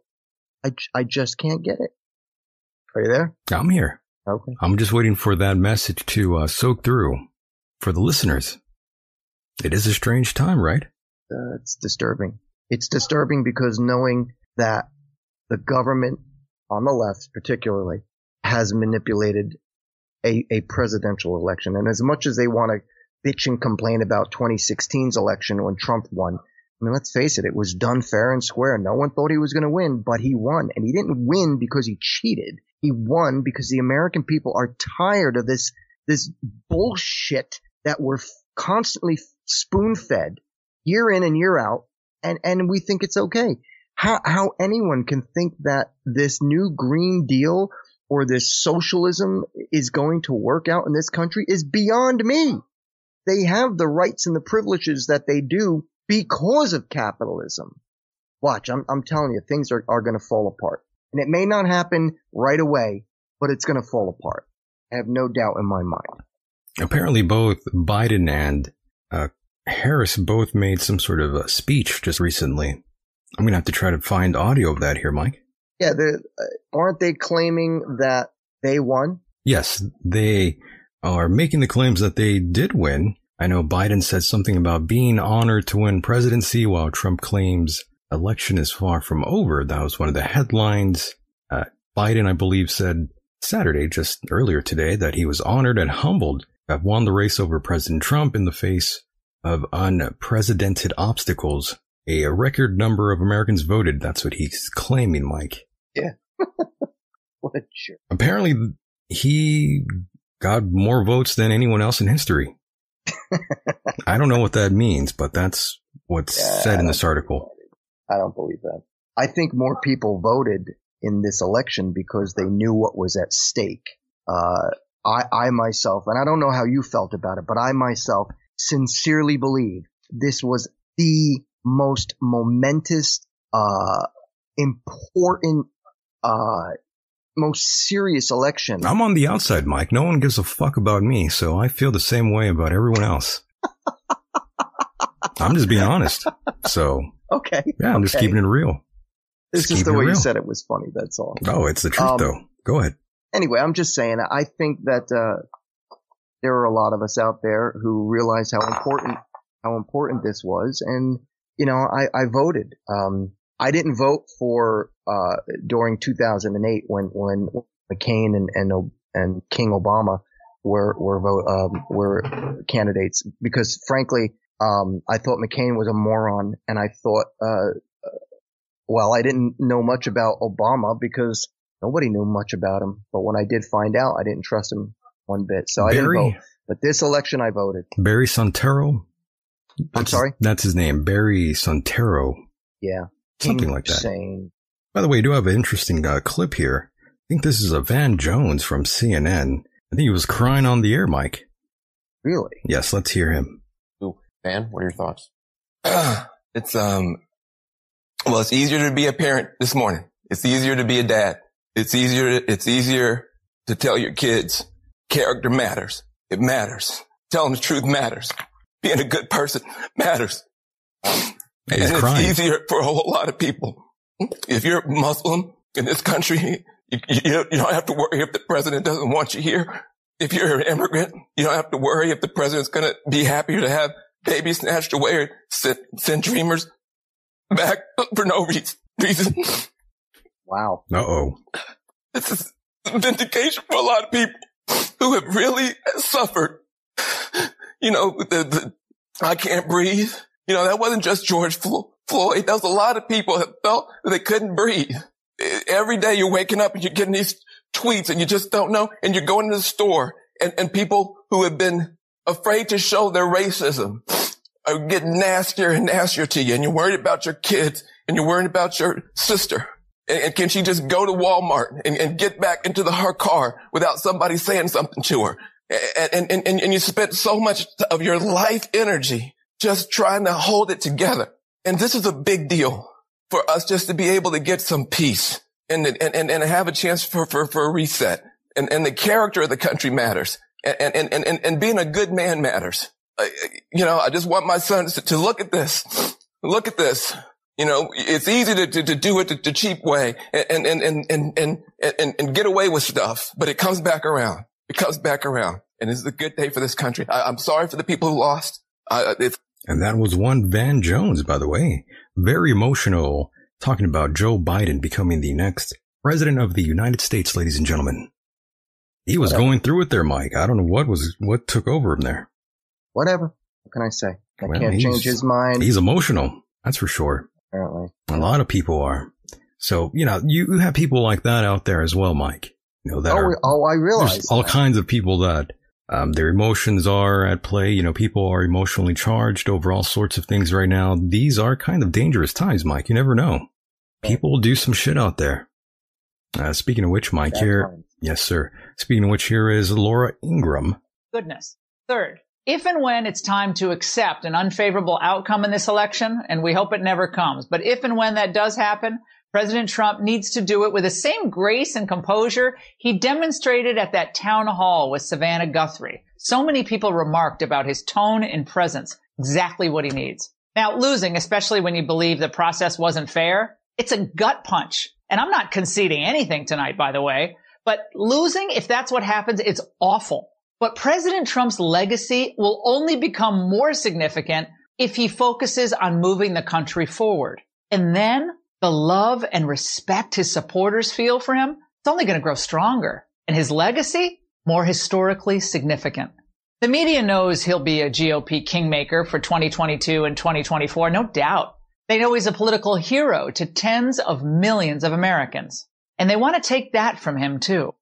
I, I just can't get it. Are you there? I'm here. Okay. I'm just waiting for that message to uh, soak through for the listeners. It is a strange time, right? Uh, it's disturbing. It's disturbing because knowing that the government on the left, particularly, has manipulated a, a presidential election. And as much as they want to bitch and complain about 2016's election when Trump won, I mean, let's face it, it was done fair and square. No one thought he was going to win, but he won. And he didn't win because he cheated. He won because the American people are tired of this, this bullshit that we're constantly spoon fed year in and year out. And, and we think it's okay. How, how anyone can think that this new Green Deal or this socialism is going to work out in this country is beyond me. They have the rights and the privileges that they do because of capitalism. Watch, I'm, I'm telling you, things are, are going to fall apart. And it may not happen right away, but it's going to fall apart. I have no doubt in my mind. Apparently, both Biden and uh, Harris both made some sort of a speech just recently. I'm going to have to try to find audio of that here, Mike. Yeah, uh, aren't they claiming that they won? Yes, they are making the claims that they did win, I know Biden said something about being honored to win presidency while Trump claims election is far from over. That was one of the headlines. Uh, Biden, I believe, said Saturday, just earlier today, that he was honored and humbled to have won the race over President Trump in the face of unprecedented obstacles. A record number of Americans voted. That's what he's claiming, Mike. Yeah. (laughs) what jerk. Apparently, he got more votes than anyone else in history. (laughs) I don't know what that means, but that's what's Yeah, said in this article. I don't believe that. I think more people voted in this election because they knew what was at stake. Uh, I, I myself, and I don't know how you felt about it, but I myself sincerely believe this was the most momentous, uh, important, uh, most serious election. I'm on the outside, Mike. No one gives a fuck about me, so I feel the same way about everyone else. (laughs) I'm just being honest. So, Okay. yeah, I'm just keeping it real. It's just just the way you said it was funny. That's all. Oh, it's the truth, Um, though. Go ahead. anyway, I'm just saying, I think that, uh, there are a lot of us out there who realize how important, how important this was. And, you know, I, I voted. Um, I didn't vote for, uh, during 2008 when, when McCain and, and, and King Obama were, were vote, um, were candidates because frankly, um, I thought McCain was a moron and I thought, uh, well, I didn't know much about Obama because nobody knew much about him. But when I did find out, I didn't trust him one bit. So I didn't vote. But this election, I voted. Barry Santero. I'm That's- sorry? That's his name. Barry Santero. Yeah. Something King like that. Hussein. By the way, I do have an interesting uh, clip here. I think this is a Van Jones from CNN. I think he was crying on the air, Mike. Really? Yes, let's hear him. Van, what are your thoughts? (clears throat) it's um well it's easier to be a parent this morning. It's easier to be a dad. It's easier it's easier to tell your kids character matters. It matters. Telling the truth matters. Being a good person matters. He's and it's crying. easier for a whole lot of people. If you're Muslim in this country, you, you, you don't have to worry if the president doesn't want you here. If you're an immigrant, you don't have to worry if the president's going to be happier to have babies snatched away or send, send dreamers back (laughs) for no re- reason. Wow. Uh oh. This is vindication for a lot of people who have really suffered. You know, the, the I can't breathe. You know, that wasn't just George Flo- Floyd. That was a lot of people that felt that they couldn't breathe. Every day you're waking up and you're getting these tweets and you just don't know. And you're going to the store and, and people who have been afraid to show their racism are getting nastier and nastier to you. And you're worried about your kids and you're worried about your sister. And, and can she just go to Walmart and, and get back into the, her car without somebody saying something to her? And, and, and, and you spent so much of your life energy just trying to hold it together. And this is a big deal for us just to be able to get some peace and, and, and, and have a chance for, for, for a reset. And, and the character of the country matters. And, and, and, and, being a good man matters. You know, I just want my sons to, to look at this. Look at this. You know, it's easy to, to, to do it the, the cheap way and, and, and, and, and, and, and get away with stuff, but it comes back around. It comes back around. And this is a good day for this country. I, I'm sorry for the people who lost. I, it's, And that was one Van Jones, by the way. Very emotional, talking about Joe Biden becoming the next president of the United States, ladies and gentlemen. He was Whatever. going through it there, Mike. I don't know what was, what took over him there. Whatever. What can I say? I Well, can't he's- change his mind. He's emotional. That's for sure. apparently. A lot of people are. So, you know, you you have people like that out there as well, Mike. You know, that Oh, are, oh, I realize. there's all kinds of people that, um, their emotions are at play. You know, people are emotionally charged over all sorts of things right now. These are kind of dangerous times, Mike. You never know. People will do some shit out there. Uh, speaking of which, Mike, Bad here, times. yes, sir. Speaking of which, here is Laura Ingraham. goodness. Third, if and when it's time to accept an unfavorable outcome in this election, and we hope it never comes, but if and when that does happen, President Trump needs to do it with the same grace and composure he demonstrated at that town hall with Savannah Guthrie. So many people remarked about his tone and presence, exactly what he needs. Now, losing, especially when you believe the process wasn't fair, it's a gut punch. And I'm not conceding anything tonight, by the way, but losing, if that's what happens, it's awful. But President Trump's legacy will only become more significant if he focuses on moving the country forward. And then the love and respect his supporters feel for him, it's only going to grow stronger. And his legacy, more historically significant. The media knows he'll be a GOP kingmaker for 2022 and 2024, no doubt. They know he's a political hero to tens of millions of Americans. And they want to take that from him too.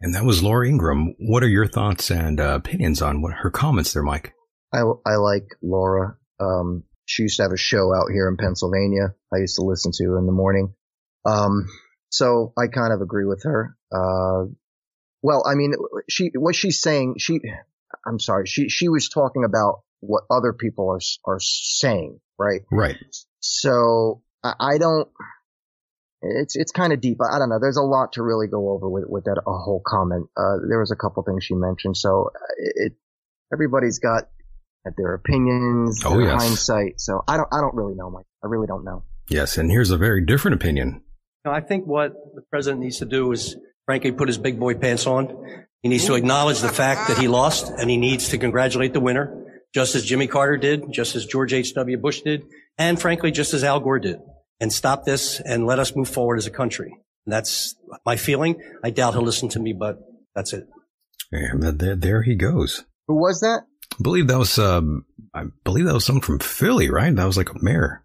And that was Laura Ingraham. What are your thoughts and uh, opinions on what her comments there, Mike? I, I like Laura. Um, she used to have a show out here in Pennsylvania. I used to listen to in the morning. Um, so I kind of agree with her. Uh, well, I mean, she, what she's saying, she, I'm sorry, she, she was talking about what other people are, are saying, right? Right. So I, I don't, it's, it's kind of deep. I, I, don't know. There's a lot to really go over with, with that, a whole comment. Uh, there was a couple things she mentioned. So it everybody's got their opinions, oh, their yes. hindsight. So I don't, I don't really know, Mike. I really don't know. Yes. And here's a very different opinion. I think what the president needs to do is, frankly, put his big boy pants on. He needs to acknowledge the fact that he lost and he needs to congratulate the winner, just as Jimmy Carter did, just as George H.W. Bush did, and frankly, just as Al Gore did. And stop this and let us move forward as a country. And that's my feeling. I doubt he'll listen to me, but that's it. And there, there he goes. Who was that? I believe that was, um, I believe that was someone from Philly, right? That was like a mayor.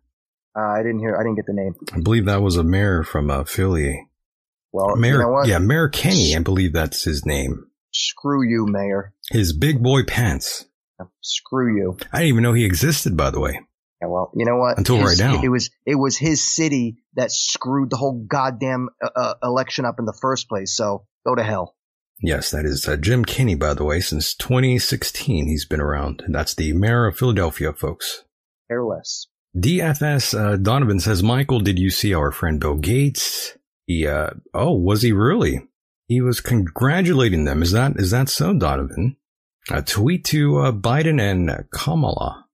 Uh, I didn't hear. I didn't get the name. I believe that was a mayor from uh, Philly. Well, Mayor, you know what? yeah, Mayor Kenney. I believe that's his name. Screw you, Mayor. His big boy pants. Screw you. I didn't even know he existed, by the way. Yeah, well, you know what? Until His- right now. it was it was his city that screwed the whole goddamn uh, uh, election up in the first place. So go to hell. Yes, that is uh, Jim Kenney, by the way. Since 2016, he's been around. That's the mayor of Philadelphia, folks. Careless. DFS uh, Donovan says, Michael, did you see our friend Bill Gates? He, uh, oh, was he really? He was congratulating them. Is that, is that so, Donovan? A tweet to uh, Biden and Kamala.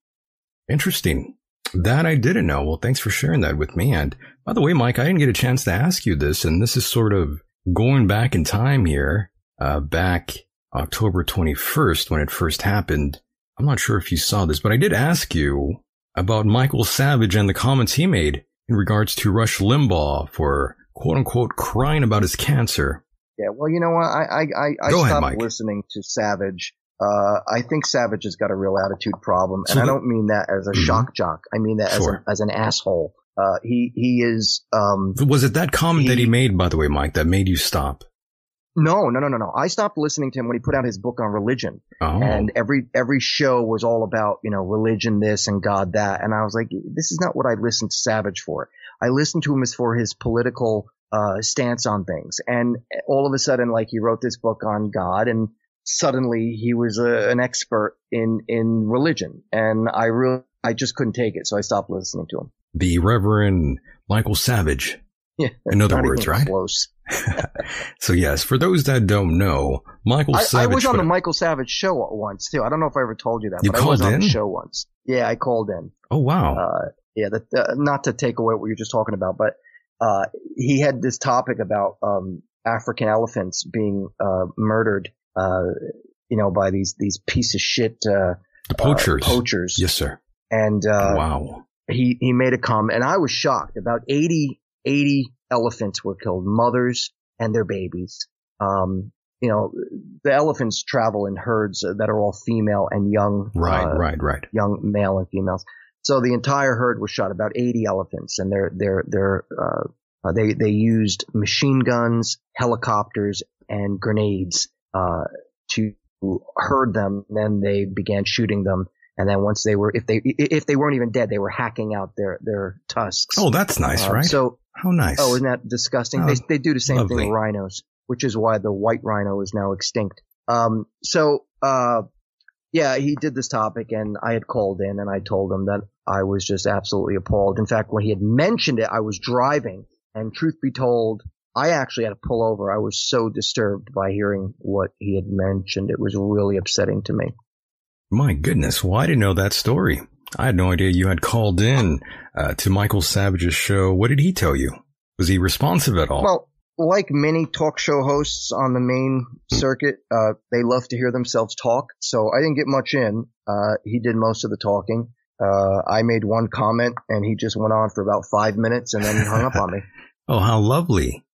Interesting. That I didn't know. Well, thanks for sharing that with me. And by the way, Mike, I didn't get a chance to ask you this, and this is sort of going back in time here, uh, back October 21st when it first happened. I'm not sure if you saw this, but I did ask you about Michael Savage and the comments he made in regards to Rush Limbaugh for quote unquote crying about his cancer. Yeah. Well, you know what? I I I, I Go ahead, stopped Mike. listening to Savage. Uh, I think Savage has got a real attitude problem, and So I don't mean that as a Mhm. shock jock. I mean that Sure. as, a, as an asshole. Uh, he he is. Um, Was it that comment that he made, by the way, Mike, that made you stop? No, no, no, no, no. I stopped listening to him when he put out his book on religion. Oh. And every every show was all about you know religion this and God that, and I was like, this is not what I listened to Savage for. I listened to him as for his political uh, stance on things, and all of a sudden, like he wrote this book on God, and suddenly he was a, an expert in in religion, and I really I just couldn't take it, so I stopped listening to him. the Reverend Michael Savage. (laughs) Yeah, In other words, right? Close. (laughs) So yes, for those that don't know, Michael I, I was on the Michael Savage show once too. I don't know if I ever told you that, You but I was called on the in? show once. Yeah, I called in. oh wow! Uh, yeah, that, uh, not to take away what you were just talking about, but uh, he had this topic about um, African elephants being uh, murdered, uh, you know, by these these piece of shit uh, the poachers. poachers. Yes, sir. And uh, wow. he he made a comment, and I was shocked. About 80, 80 elephants were killed, mothers and their babies. Um, you know, the elephants travel in herds that are all female and young. Right, uh, right, right. young male and females. So the entire herd was shot, about 80 elephants, and they're they're they're uh, they they used machine guns, helicopters, and grenades uh, to herd them. Then they began shooting them, and then once they were if they if they weren't even dead, they were hacking out their their tusks. Oh, that's nice, Uh, right? So how nice. Oh, isn't that disgusting? Oh, they they do the same lovely. thing with rhinos, which is why the white rhino is now extinct. Um, so uh, yeah, he did this topic, and I had called in, and I told him that I was just absolutely appalled. In fact, when he had mentioned it, I was driving, and truth be told, I actually had to pull over. I was so disturbed by hearing what he had mentioned. It was really upsetting to me. My goodness, well, I didn't know that story. I had no idea you had called in uh, to Michael Savage's show. What did he tell you? Was he responsive at all? Well, like many talk show hosts on the main circuit, uh, they love to hear themselves talk. So I didn't get much in. Uh, he did most of the talking. Uh, I made one comment and he just went on for about five minutes and then he hung up on me. (laughs) oh, how lovely.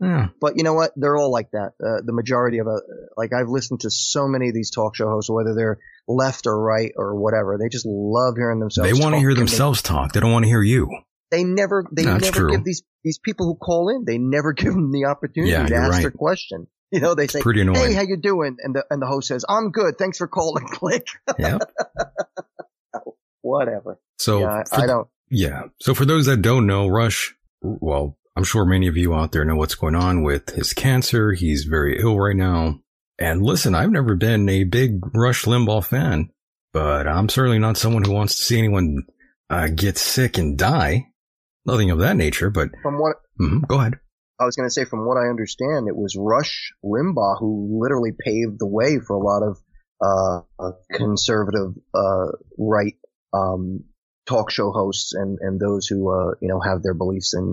Yeah. But you know what? They're all like that. Uh, the majority of it, like I've listened to so many of these talk show hosts, whether they're left or right or whatever, they just love hearing themselves. They want to hear and they- themselves talk. They don't want to hear you. They never, they That's never true. give these these people who call in. They never (laughs) give them the opportunity Yeah, to ask right. their question. You know, they say, pretty annoying. "Hey, how you doing?" And the and the host says, "I'm good. Thanks for calling." (laughs) Click. Yep. (laughs) Whatever. So Yeah, I- I don't. Yeah. So for those that don't know, Rush, well, I'm sure many of you out there know what's going on with his cancer. He's very ill right now. And listen, I've never been a big Rush Limbaugh fan, but I'm certainly not someone who wants to see anyone uh, get sick and die. Nothing of that nature, but From what Mhm, go ahead. I was going to say, from what I understand, it was Rush Limbaugh who literally paved the way for a lot of uh, uh, conservative uh, right um, talk show hosts and and those who uh, you know have their beliefs in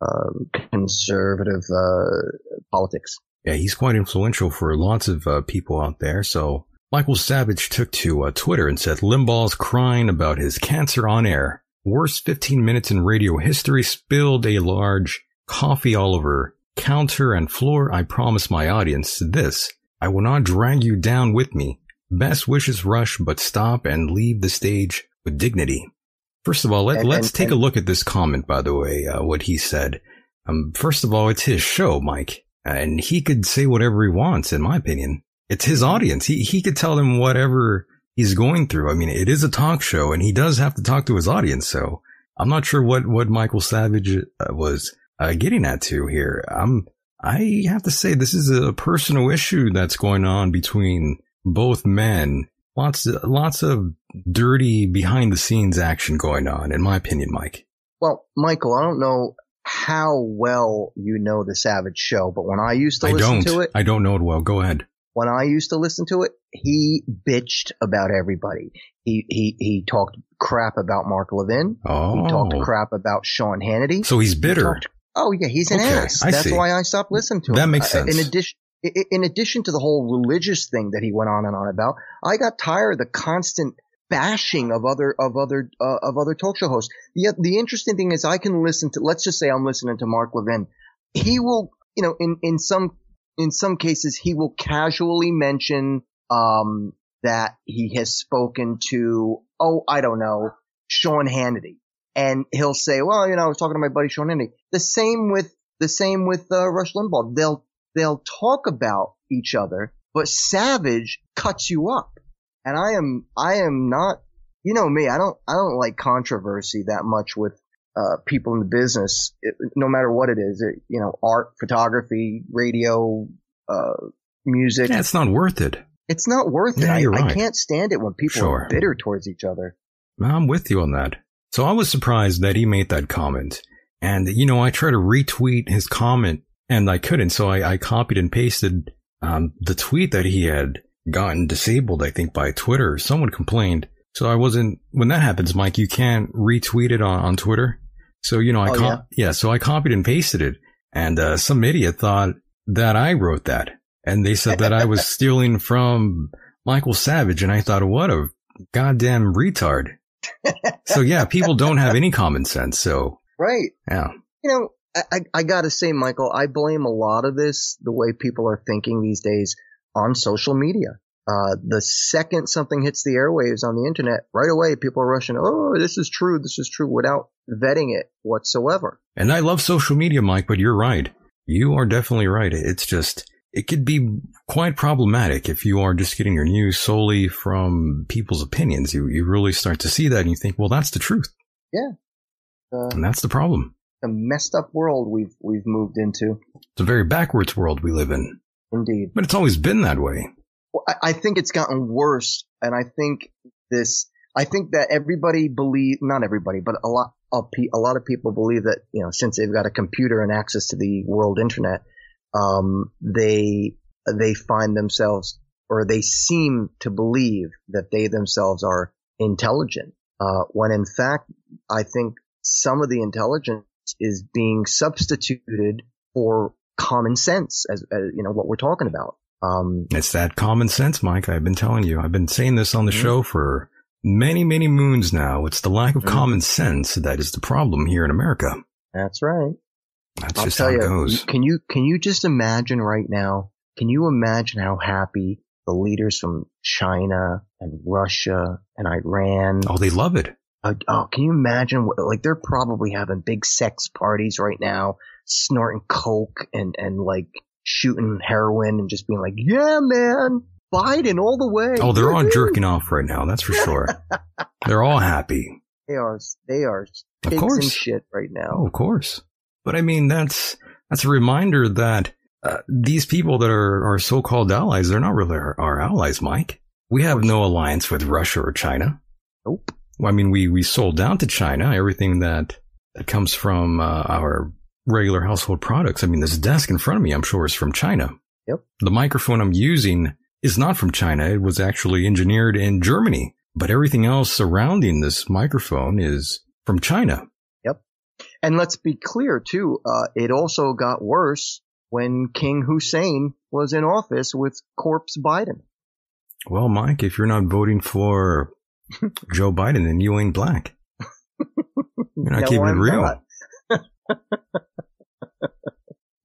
uh, conservative uh, politics. Yeah, he's quite influential for lots of uh, people out there. So Michael Savage took to uh, Twitter and said Limbaugh's crying about his cancer on air. Worst 15 minutes in radio history spilled a large coffee all over counter and floor. I promise my audience this. I will not drag you down with me. Best wishes, Rush, but stop and leave the stage with dignity. First of all, let, And- let's and- take a look at this comment, by the way, uh, what he said. Um, first of all, it's his show, Mike, and he could say whatever he wants, in my opinion. It's his audience. He, he could tell them whatever he's going through. I mean, it is a talk show and he does have to talk to his audience. So I'm not sure what, what Michael Savage uh, was uh, getting at to here. I'm, I have to say this is a personal issue that's going on between both men. Lots, lots of dirty behind the scenes action going on, in my opinion, Mike. Well, Michael, I don't know how well you know the Savage Show, but when I used to I listen to it, I don't know it well. Go ahead. when I used to listen to it, he bitched about everybody. He he he talked crap about Mark Levin. Oh. He talked crap about Sean Hannity. So he's bitter. talked- oh yeah, he's an Okay, ass. I That's see. why I stopped listening to him. That makes Uh, sense. In addition, in addition to the whole religious thing that he went on and on about, I got tired of the constant bashing of other of other uh, of other talk show hosts. The the interesting thing is I can listen to. Let's just say I'm listening to Mark Levin. He will, you know, in in some in some cases he will casually mention um that he has spoken to oh I don't know Sean Hannity and he'll say well you know I was talking to my buddy Sean Hannity the same with the same with uh, Rush Limbaugh they'll they'll talk about each other but Savage cuts you up and I am I am not you know me I don't I don't like controversy that much with uh, people in the business, it, no matter what it is, it, you know, art, photography, radio, uh, music. Yeah, it's not worth it. It's not worth it. Yeah, I, you're I right. can't stand it when people Sure. are bitter towards each other. I'm with you on that. So I was surprised that he made that comment. And, you know, I tried to retweet his comment and I couldn't. So I, I copied and pasted um, the tweet that he had gotten disabled, I think, by Twitter. Someone complained. So I wasn't, when that happens, Mike, you can't retweet it on, on Twitter. So, you know, I, Oh, co- yeah? yeah, so I copied and pasted it. And uh, some idiot thought that I wrote that. And they said that I was (laughs) stealing from Michael Savage. And I thought, what a goddamn retard. (laughs) so yeah, people don't have any common sense. So Right. yeah, You know, I, I, gotta say, Michael, I blame a lot of this, the way people are thinking these days on social media. Uh, the second something hits the airwaves on the internet, right away people are rushing, oh, this is true, this is true, without vetting it whatsoever. and I love social media, Mike, but you're right. You are definitely right. It's just, it could be quite problematic if you are just getting your news solely from people's opinions. You, you really start to see that and you think, well, that's the truth. Yeah. Uh, And that's the problem. The messed up world we've, we've moved into. It's a very backwards world we live in, Indeed. but it's always been that way. Well, I, I think it's gotten worse, and I think this. I think that everybody believe, not everybody, but a lot of pe- a lot of people believe that you know since they've got a computer and access to the world internet, um, they they find themselves or they seem to believe that they themselves are intelligent, uh, when in fact I think some of the intelligence is being substituted for common sense, as, as you know what we're talking about. Um, It's that common sense, Mike. I've been telling you. I've been saying this on the Mhm. show for many, many moons now. It's the lack of Mhm. common sense that is the problem here in America. That's right. That's I'll just tell how it you, goes. Can you can you just imagine right now? Can you imagine how happy the leaders from China and Russia and Iran? Oh, they love it. Uh, oh, can you imagine? What, like they're probably having big sex parties right now, snorting coke and and like shooting heroin and just being like, "Yeah, man, Biden all the way." Oh, they're all jerking off right now. That's for sure. (laughs) they're all happy. They are. They are Of course. shit right now. Oh, of course. But I mean, that's that's a reminder that uh, these people that are our so-called allies, they're not really our, our allies, Mike. We have no alliance with Russia or China. Nope. Well, I mean, we we sold down to China everything that that comes from uh, our regular household products. I mean, this desk in front of me, I'm sure, is from China. Yep. The microphone I'm using is not from China. It was actually engineered in Germany. But everything else surrounding this microphone is from China. Yep. And let's be clear too. Uh, it also got worse when King Hussein was in office with Corpse Biden. Well, Mike, if you're not voting for Joe Biden, then you ain't black. (laughs) You're not No, keeping it I'm real. not. (laughs)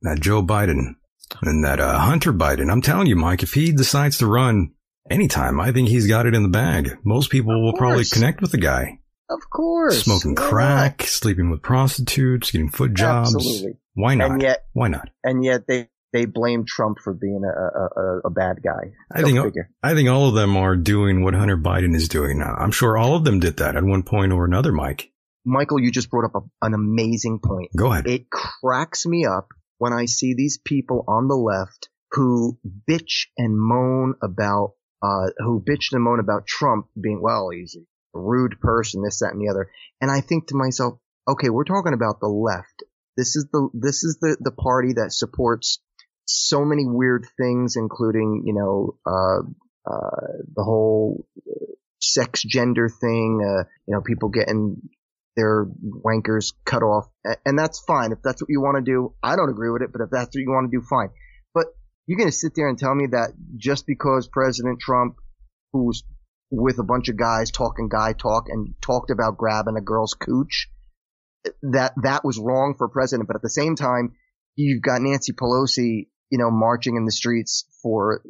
That Joe Biden and that uh, Hunter Biden. I'm telling you, Mike, if he decides to run anytime, I think he's got it in the bag. Most people will probably connect with the guy. Of course. Smoking Why crack, sleeping with prostitutes, getting foot jobs. Absolutely. Why not? And yet, Why not? and yet they they blame Trump for being a a, a, bad guy. I Go think figure. I think all of them are doing what Hunter Biden is doing now. I'm sure all of them did that at one point or another, Mike. Michael, you just brought up a, an amazing point. Go ahead. It cracks me up when I see these people on the left who bitch and moan about, uh, who bitch and moan about Trump being, well, he's a rude person, this, that, and the other. And I think to myself, okay, we're talking about the left. This is the, this is the, the party that supports so many weird things, including, you know, uh, uh, the whole sex gender thing, uh, you know, people getting their wankers cut off. And that's fine. If that's what you want to do, I don't agree with it, but if that's what you want to do, fine. But you're going to sit there and tell me that just because President Trump, who's with a bunch of guys talking guy talk and talked about grabbing a girl's cooch, that that was wrong for president. But at the same time, you've got Nancy Pelosi, you know, marching in the streets for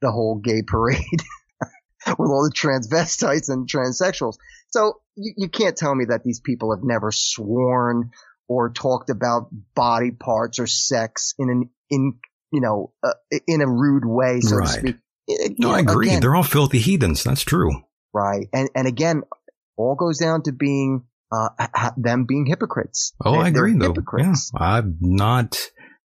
the whole gay parade (laughs) with all the transvestites and transsexuals. So you, you can't tell me that these people have never sworn or talked about body parts or sex in an in you know uh, in a rude way, so Right. to speak. Uh, No, you I agree. again, They're all filthy heathens. That's true. right, and and again, all goes down to being uh ha- them being hypocrites. Oh, I They're agree, though. Hypocrites. Yeah, I'm not.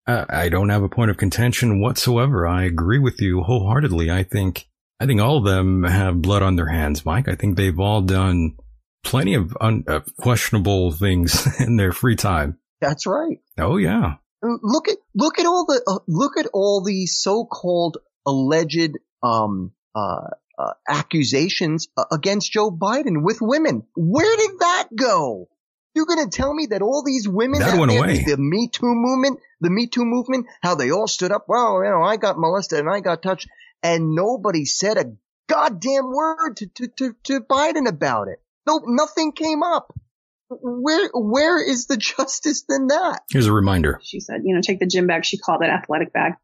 Uh, I don't have a point of contention whatsoever. I agree with you wholeheartedly. I think. I think all of them have blood on their hands, Mike. I think they've all done plenty of un- uh, questionable things (laughs) in their free time. That's right. Oh yeah. look at look at all the uh, look at all the so-called alleged um uh, uh accusations uh, against Joe Biden with women. Where did that go? You're going to tell me that all these women that went away. the Me Too movement, the Me Too movement, how they all stood up. Well, you know, I got molested and I got touched, and nobody said a goddamn word to to to, to Biden about it. No, nothing came up. Where where is the (laughs) justice in that? Here's a reminder. She said, you know, take the gym bag. She called it athletic bag.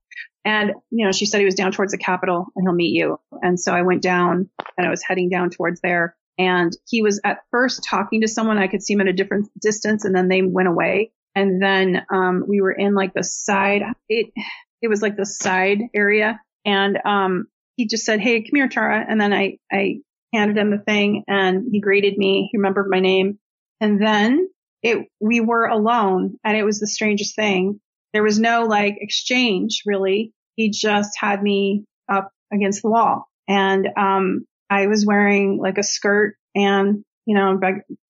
And, you know, she said he was down towards the Capitol and he'll meet you. And so I went down and I was heading down towards there. And he was at first talking to someone. I could see him at a different distance and then they went away. And then, um, we were in like the side, it, it was like the side area. And, um, he just said, Hey, come here, Tara. And then I, I handed him the thing and he greeted me. He remembered my name. And then it, we were alone and it was the strangest thing. There was no like exchange really. He just had me up against the wall and, um, I was wearing like a skirt and, you know,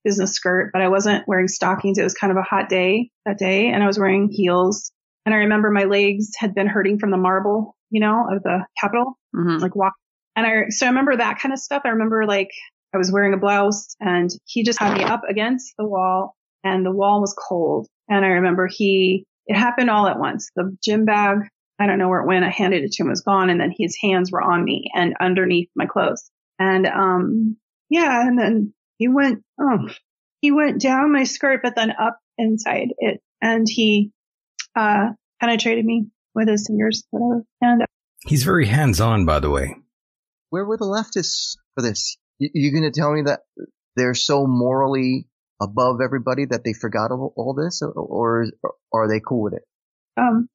business skirt, but I wasn't wearing stockings. It was kind of a hot day that day and I was wearing heels. And I remember my legs had been hurting from the marble, you know, of the Capitol, mm-hmm. like walk. And I, so I remember that kind of stuff. I remember like I was wearing a blouse and he just had me up against the wall and the wall was cold. And I remember he, it happened all at once. The gym bag, I don't know where it went. I handed it to him, it was gone. And then his hands were on me and underneath my clothes. And, um, yeah. And then he went, oh, he went down my skirt, but then up inside it. And he uh, penetrated me with his fingers, whatever. And He's very hands on, by the way. Where were the leftists for this? You, you going to tell me that they're so morally above everybody that they forgot all, all this, or, or, or are they cool with it? um,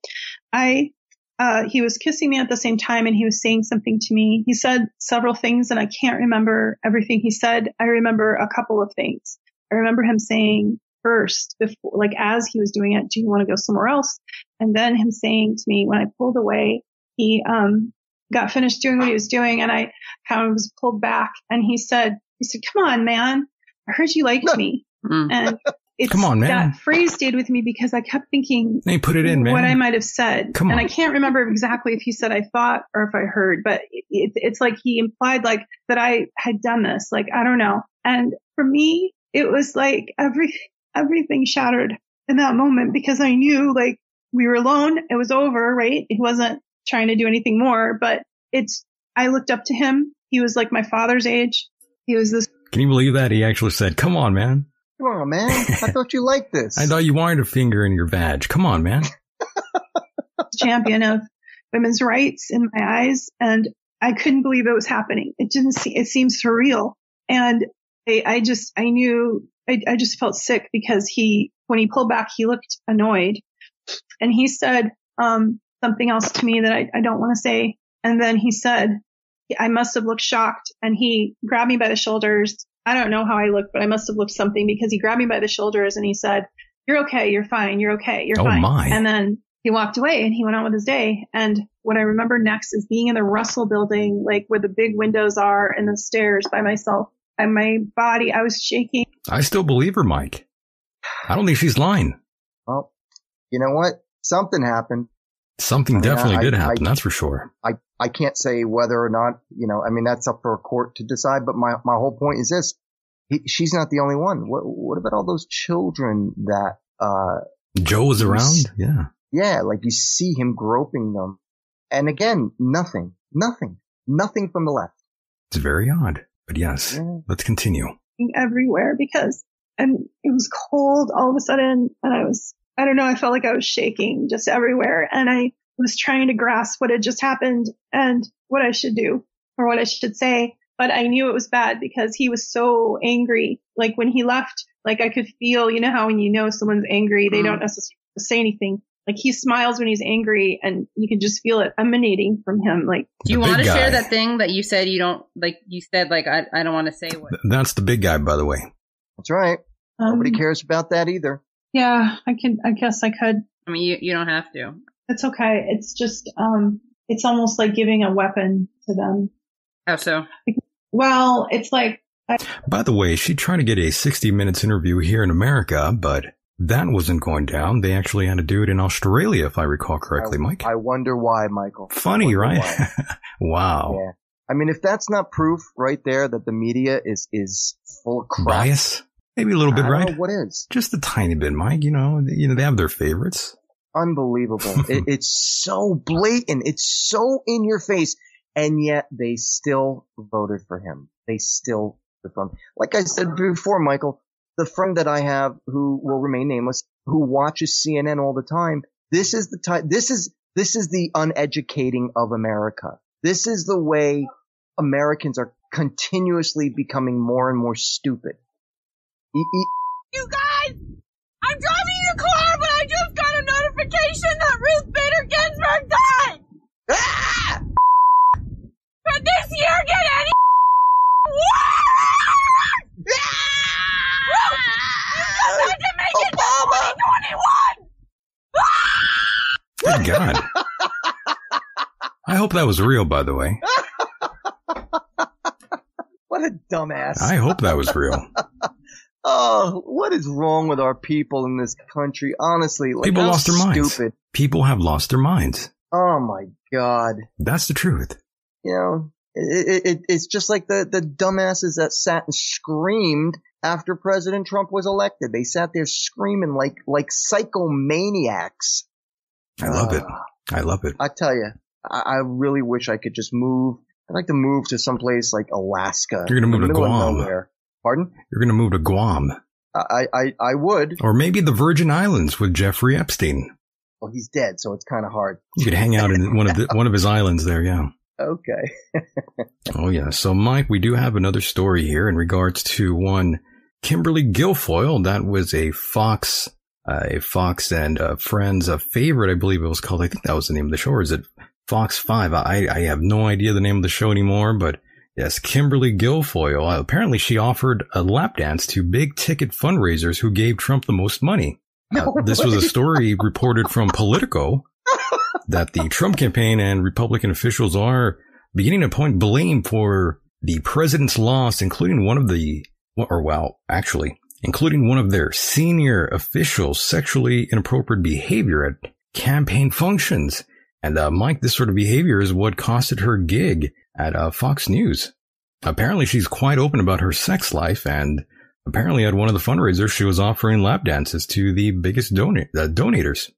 I, uh, he was kissing me at the same time and he was saying something to me. He said several things and I can't remember everything he said. I remember a couple of things. I remember him saying first before, like as he was doing it, do you want to go somewhere else? And then him saying to me when I pulled away, he, um, got finished doing what he was doing and I kind of was pulled back and he said, he said, come on, man. I heard you liked me. And it's, Come on, man. that phrase stayed with me because I kept thinking Hey, put it in, man. what I might have said. Come on. and. I can't remember exactly if he said I thought or if I heard, but it, it, it's like he implied like that I had done this. Like, I don't know. And for me, it was like every, everything shattered in that moment because I knew like we were alone. It was over, right? He wasn't trying to do anything more, but it's, I looked up to him. He was like my father's age. He was this Can you believe that? He actually said, come on, man. Come on, man. I (laughs) thought you liked this. I thought you wanted a finger in your vag. Come on, man. (laughs) champion of women's rights in my eyes. And I couldn't believe it was happening. It didn't see, it seemed surreal. And I, I just, I knew, I, I just felt sick because he, when he pulled back, he looked annoyed and he said, um, something else to me that I, I don't want to say. And then he said, I must have looked shocked and he grabbed me by the shoulders. I don't know how I looked, but I must have looked something because he grabbed me by the shoulders and he said, you're okay. You're fine. You're okay. You're Oh, fine. my. And then he walked away and he went on with his day. And what I remember next is being in the Russell building, like where the big windows are and the stairs by myself and my body, I was shaking. I still believe her, Mike. I don't think she's lying. Well, you know what? Something happened. Something I mean, definitely I- did I- happen, that's for sure. I, I can't say whether or not, you know, I mean, that's up for a court to decide, but my, my whole point is this. He, she's not the only one. What, what about all those children that, uh, Joe was around? Yeah. yeah, like you see him groping them. And again, nothing, nothing, nothing from the left. It's very odd. But yes, let's continue. everywhere because and it was cold all of a sudden and I was I don't know, I felt like I was shaking just everywhere and I was trying to grasp what had just happened and what I should do or what I should say. But I knew it was bad because he was so angry. Like when he left, like I could feel, you know how when you know someone's angry, they don't necessarily say anything. Like he smiles when he's angry and you can just feel it emanating from him. Like, Do you want to big share that thing that you said you don't like? You said like I, I don't want to say what. That's the big guy, by the way. That's right. Nobody Um, cares about that either. yeah, I can, I guess I could. I mean, you you don't have to. It's okay. It's just, um, it's almost like giving a weapon to them. How so? Well, it's like, I, By the way, she tried to get a 60 minutes interview here in America, but that wasn't going down. They actually had to do it in Australia, if I recall correctly, Mike. I wonder why, Michael. Funny, right? (laughs) wow. Yeah. I mean, if that's not proof right there that the media is, is full of crap. Bias? Maybe a little bit, I don't right? know what is. Just a tiny bit, Mike. You know, you know, they have their favorites. Unbelievable. (laughs) it, it's so blatant. It's so in your face. And yet they still voted for him. They still voted for him. Like I said before, Michael, the friend that I have who will remain nameless, who watches CNN all the time, this is the type, this is, this is the uneducating of America. This is the way Americans are continuously becoming more and more stupid. E- e- You guys, I'm driving your car, but I just got a notification that Ruth Bader Ginsburg died. Ah! Could this year get any worse? Ruth, you just had to make it to 2021. Good God. I hope that was real, by the way. (laughs) What a dumbass. I hope that was real. (laughs) Oh, what is wrong with our people in this country? Honestly, like People lost their minds. Stupid. People have lost their minds. Oh my god. That's the truth. You know, it, it, it, it's just like the, the dumbasses that sat and screamed after President Trump was elected. They sat there screaming like, like psychomaniacs. I love it. Ah. I love it. I tell you, I, I really wish I could just move. I'd like to move to someplace like Alaska. You're gonna move to Guam. Pardon? You're going to move to Guam. I, I, I would. Or maybe the Virgin Islands with Jeffrey Epstein. Well, he's dead, so it's kind of hard. You could hang out in one of the, (laughs) one of his islands there. Yeah. Okay. (laughs) Oh yeah. So Mike, we do have another story here in regards to one Kimberly Guilfoyle. That was a Fox, uh, a Fox and uh, Friends uh, favorite, I believe it was called. I think that was the name of the show. Or is it Fox Five? I I have no idea the name of the show anymore, but. Yes, Kimberly Guilfoyle. Uh, apparently, she offered a lap dance to big ticket fundraisers who gave Trump the most money. Uh, (laughs) this was a story reported from Politico that the Trump campaign and Republican officials are beginning to point blame for the president's loss, including one of the, or well, actually, including one of their senior officials' sexually inappropriate behavior at campaign functions. And uh, Mike, this sort of behavior is what costed her gig at uh, Fox News. Apparently, she's quite open about her sex life, and apparently, at one of the fundraisers, she was offering lap dances to the biggest donate uh, donators.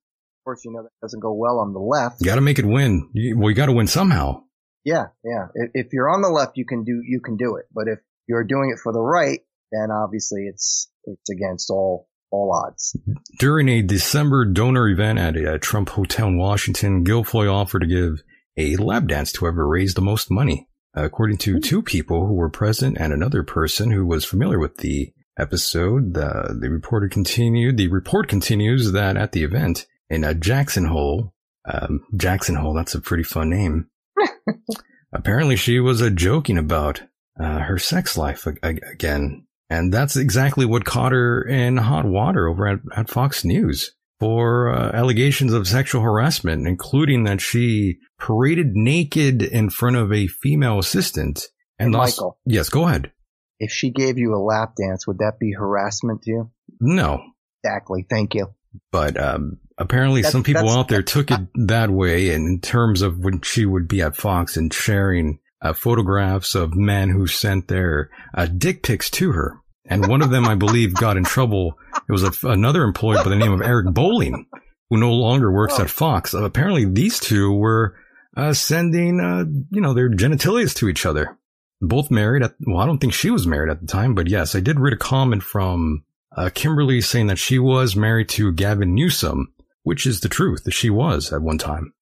Course, you know that doesn't go well on the left. You got to make it win. You, well, you got to win somehow. Yeah, yeah. If, if you're on the left, you can do you can do it. But if you're doing it for the right, then obviously it's it's against all all odds. During a December donor event at a Trump hotel in Washington, Guilfoyle offered to give a lap dance to whoever raised the most money. According to two people who were present and another person who was familiar with the episode, the, the reporter continued, the report continues that at the event in a Jackson Hole, um, Jackson Hole, that's a pretty fun name. (laughs) Apparently she was uh, joking about uh, her sex life ag- ag- again. And that's exactly what caught her in hot water over at, at Fox News for uh, allegations of sexual harassment, including that she paraded naked in front of a female assistant. And Hey, also- Michael. yes, go ahead. If she gave you a lap dance, would that be harassment to you? No, Exactly. Thank you. but um, apparently That's- some people out there took it that way in terms of when she would be at Fox and sharing uh, photographs of men who sent their uh, dick pics to her. And one of them, I believe, got in trouble. It was a, another employee by the name of Eric Bolling, who no longer works at Fox. Uh, apparently, these two were uh, sending, uh, you know, their genitalias to each other. Both married at, well, I don't think she was married at the time, but yes, I did read a comment from uh, Kimberly saying that she was married to Gavin Newsom, which is the truth that she was at one time.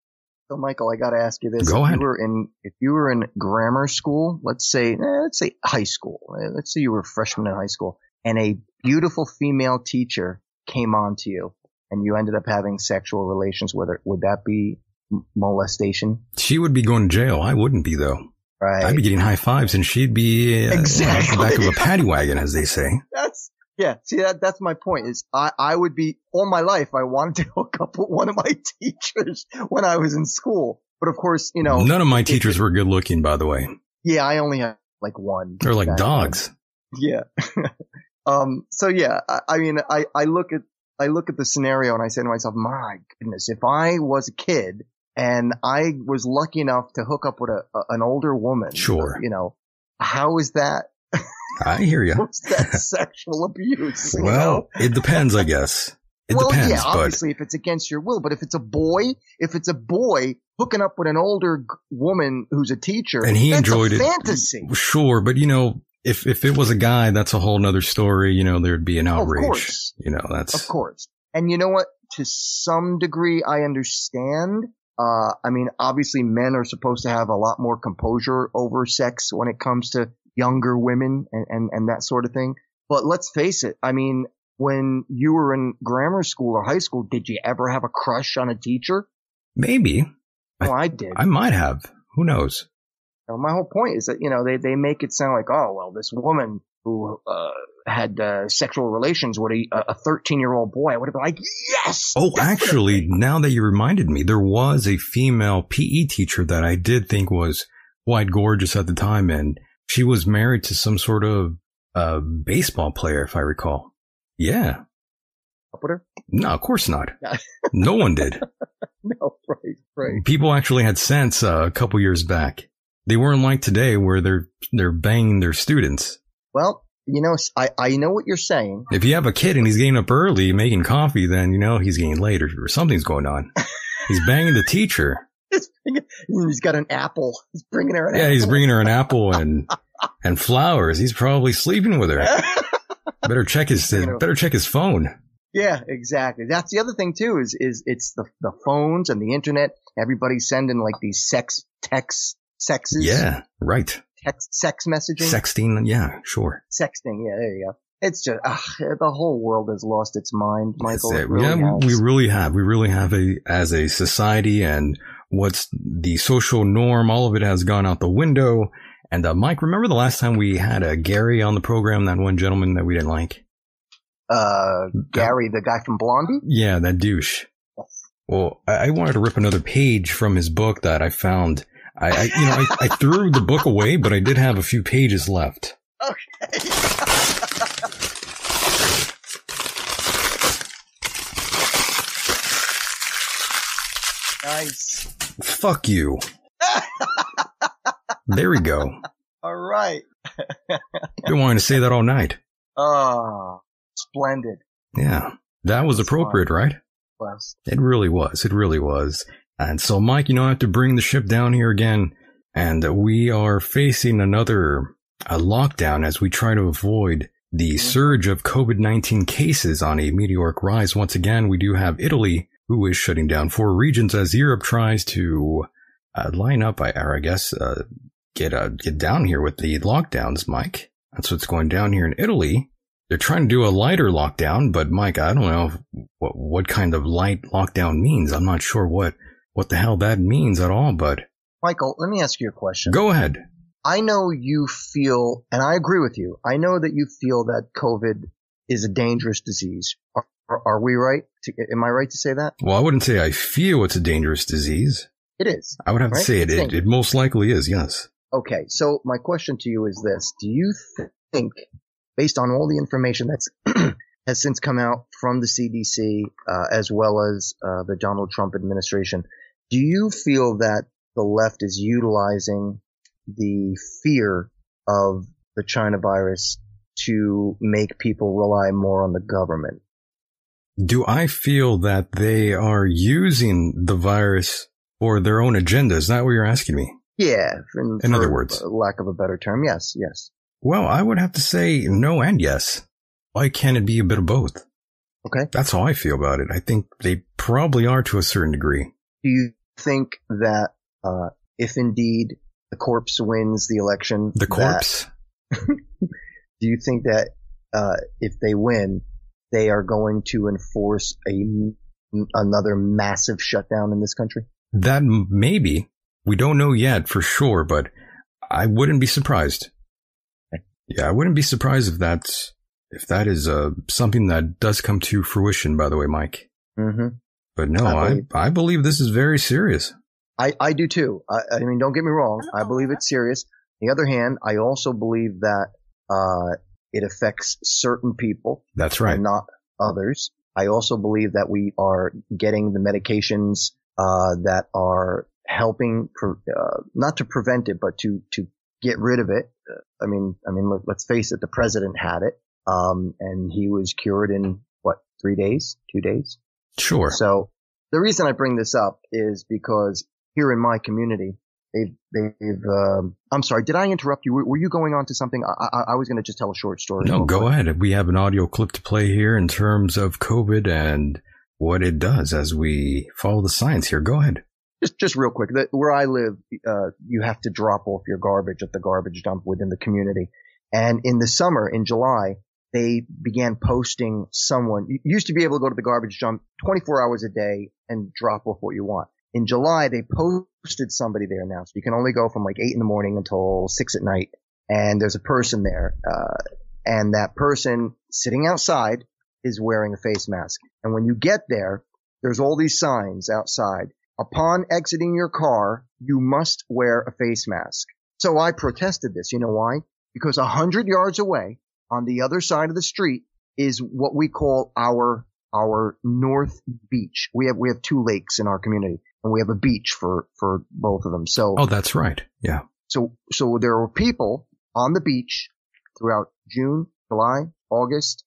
So, Michael, I got to ask you this: Go if ahead. you were in, if you were in grammar school, let's say, eh, let's say high school, eh, let's say you were a freshman in high school, and a beautiful female teacher came on to you, and you ended up having sexual relations with her, would that be molestation? She would be going to jail. I wouldn't be though. Right. I'd be getting high fives and she'd be uh, Exactly. back of a paddy wagon, as they say. (laughs) That's yeah. See that that's my point. Is I I would be all my life I wanted to (laughs) hook up with one of my (laughs) teachers when I was in school, but of course you know None of my teachers were good looking, by the way. Yeah, I only had like one. They're like then. dogs. Yeah. (laughs) um. So yeah, I, I mean, I I look at I look at the scenario and I say to myself, my goodness, if I was a kid and I was lucky enough to hook up with a, a an older woman, Sure. you know, how is that? I hear you. What's that (laughs) sexual abuse? you know? Well, it depends, I guess. It well, depends, yeah, but obviously, if it's against your will, but if it's a boy, if it's a boy hooking up with an older g- woman who's a teacher, and he that's enjoyed a it. fantasy. Sure, but you know, if if it was a guy, that's a whole nother story. You know, there'd be an outrage. You know, that's Of course. And you know what? To some degree, I understand. Uh, I mean, obviously men are supposed to have a lot more composure over sex when it comes to younger women and, and, and that sort of thing. But let's face it. I mean, when you were in grammar school or high school, did you ever have a crush on a teacher? maybe. Well, I did. I might have. Who knows? Now, my whole point is that, you know, they, they make it sound like, oh, well, this woman who, uh, had, uh, sexual relations with a, a 13 year old boy, I would have been like, yes! Oh, actually, now that you reminded me, there was a female PE teacher that I did think was quite gorgeous at the time, and she was married to some sort of uh, baseball player, if I recall. Yeah. Up with her? No, of course not. (laughs) no one did. no, right, right. People actually had sense uh, a couple years back. They weren't like today, where they're they're banging their students. Well, you know, I, I know what you're saying. If you have a kid and he's getting up early making coffee, then you know he's getting late or, or something's going on. (laughs) He's banging the teacher. He's got an apple. He's bringing her an apple. Yeah, apple. he's bringing her an apple (laughs) and and flowers. He's probably sleeping with her. (laughs) Better check his better check his phone. Yeah, exactly. That's the other thing too. Is is it's the the phones and the internet. Everybody's sending like these sex texts, sexes. Yeah, right. Text sex messaging. Sexting. Yeah, sure. Sexting. Yeah, there you go. It's just ugh, the whole world has lost its mind, Michael. It it. really yeah, has. we really have. We really have a as a society, and what's the social norm? All of it has gone out the window. And uh, Mike, remember the last time we had uh, Gary on the program? That one gentleman that we didn't like. uh, Gary, the guy from Blondie. Yeah, that douche. Well, I, I wanted to rip another page from his book that I found. I, I you know, I, I threw the book away, but I did have a few pages left. Okay. (laughs) Nice. Fuck you. There we go. (laughs) All right. Been wanting to say that all night. Oh, splendid. Yeah, that was appropriate, right? Plus, It really was. It really was. And so, Mike, you know, I have to bring the ship down here again. And we are facing another uh, lockdown as we try to avoid the surge of COVID-19 cases on a meteoric rise. Once again, we do have Italy, who is shutting down four regions as Europe tries to uh, line up, I- or I guess, uh, get uh, get down here with the lockdowns, Mike. That's what's going down here in Italy. They're trying to do a lighter lockdown, but Mike, I don't know what what kind of light lockdown means. I'm not sure what what the hell that means at all. But Michael, let me ask you a question. go ahead. I know you feel, and I agree with you. I know that you feel that COVID is a dangerous disease. Are, are we right? To, am I right to say that? Well, I wouldn't say I feel it's a dangerous disease. It is. I would have right? to say it, it. It most likely is. Yes. Okay, so my question to you is this: Do you think, based on all the information that's (clears throat) has since come out from the CDC uh, as well as uh, the Donald Trump administration, do you feel that the left is utilizing the fear of the China virus to make people rely more on the government? Do I feel that they are using the virus for their own agenda? Is that what you're asking me? Yeah, in, In other words. lack of a better term, yes, yes. Well, I would have to say no and yes. Why can't it be a bit of both? Okay. That's how I feel about it. I think they probably are to a certain degree. Do you think that uh, if indeed the corpse wins the election, The that- corpse? (laughs) do you think that uh, if they win, they are going to enforce a another massive shutdown in this country? That maybe. We don't know yet for sure, but I wouldn't be surprised. Yeah, I wouldn't be surprised if that's, if that is, uh, something that does come to fruition, by the way, Mike. Mm-hmm. But no, I I, believe- I believe this is very serious. I, I do too. I, I mean, don't get me wrong. I believe it's serious. On the other hand, I also believe that uh, it affects certain people. That's right. Not others. I also believe that we are getting the medications uh, that are helping, pre- uh, not to prevent it, but to to get rid of it. Uh, I mean, I mean, let, let's face it. The president had it, um, and he was cured in what three days, two days. Sure. So the reason I bring this up is because here in my community, they've, they've, um, I'm sorry, did I interrupt you? Were, were you going on to something? I, I, I was going to just tell a short story. No, go ahead. We have an audio clip to play here in terms of COVID and what it does as we follow the science here. Go ahead. Just, just real quick. The, where I live, uh, you have to drop off your garbage at the garbage dump within the community. And in the summer, in July, they began posting someone. You used to be able to go to the garbage dump 24 hours a day and drop off what you want. In July, they posted somebody there now. So you can only go from like eight in the morning until six at night. And there's a person there. Uh, and that person sitting outside is wearing a face mask. And when you get there, there's all these signs outside. Upon exiting your car, you must wear a face mask. So I protested this. You know why? Because a hundred yards away on the other side of the street is what we call our, our North Beach. We have, we have two lakes in our community and we have a beach for, for both of them. So Oh, that's right. Yeah. so, so there were people on the beach throughout June, July, August,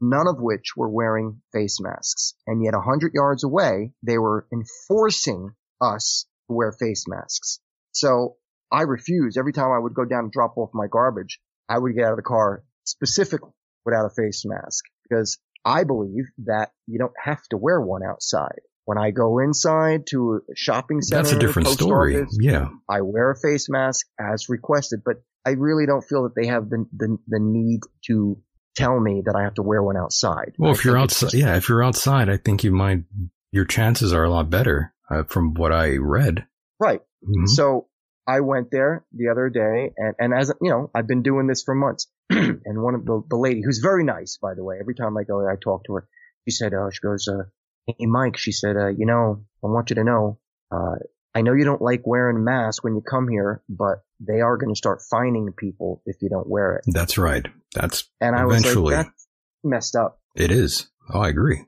none of which were wearing face masks. And yet a hundred yards away, they were enforcing us to wear face masks. So I refused. Every time I would go down and drop off my garbage, I would get out of the car specifically without a face mask because I believe that you don't have to wear one outside. When I go inside to a shopping center, That's a different story. office, Yeah. I wear a face mask as requested, but I really don't feel that they have the, the, the need to tell me that I have to wear one outside. Well, I if you're outside, yeah, if you're outside, I think you might, your chances are a lot better uh, from what I read. Right. Mhm. So I went there the other day and, and as, you know, I've been doing this for months (clears throat) and one of the, the lady who's very nice, by the way, every time I go there, I talk to her. She said, Oh, she goes, uh, Hey, Mike, she said, uh, you know, I want you to know, uh, I know you don't like wearing a mask when you come here, but they are going to start fining people if you don't wear it. That's right. That's And I was eventually like, that's messed up. it is. Oh, I agree.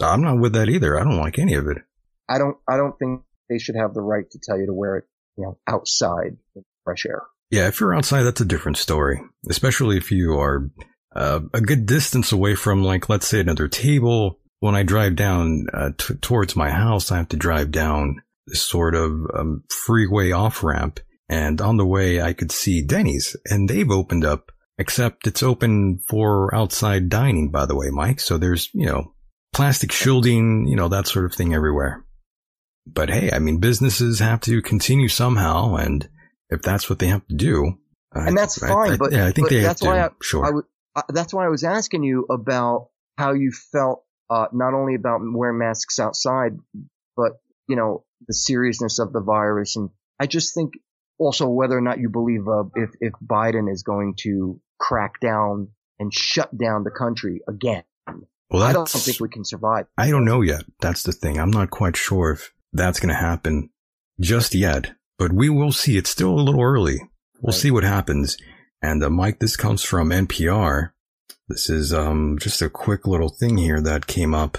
I'm not with that either. I don't like any of it. I don't, I don't think they should have the right to tell you to wear it, you know, outside in fresh air. Yeah, if you're outside, that's a different story. Especially if you are uh, a good distance away from, like, let's say another table. When I drive down uh, t- towards my house, I have to drive down this sort of um, freeway off ramp, and on the way, I could see Denny's, and they've opened up. Except it's open for outside dining, by the way, Mike. So there's, you know, plastic shielding, you know, that sort of thing everywhere. But hey, I mean, businesses have to continue somehow, and if that's what they have to do, I- and that's fine. I- but yeah, I think they have to. why I, sure. I that's why I was asking you about how you felt, uh, not only about wearing masks outside, but you know the seriousness of the virus, and I just think also whether or not you believe uh, if if Biden is going to crack down and shut down the country again. Well, I don't think we can survive. I don't know yet. That's the thing. I'm not quite sure if that's going to happen just yet, but we will see. It's still a little early. We'll see what happens. And uh, Mike, this comes from NPR. This is um just a quick little thing here that came up.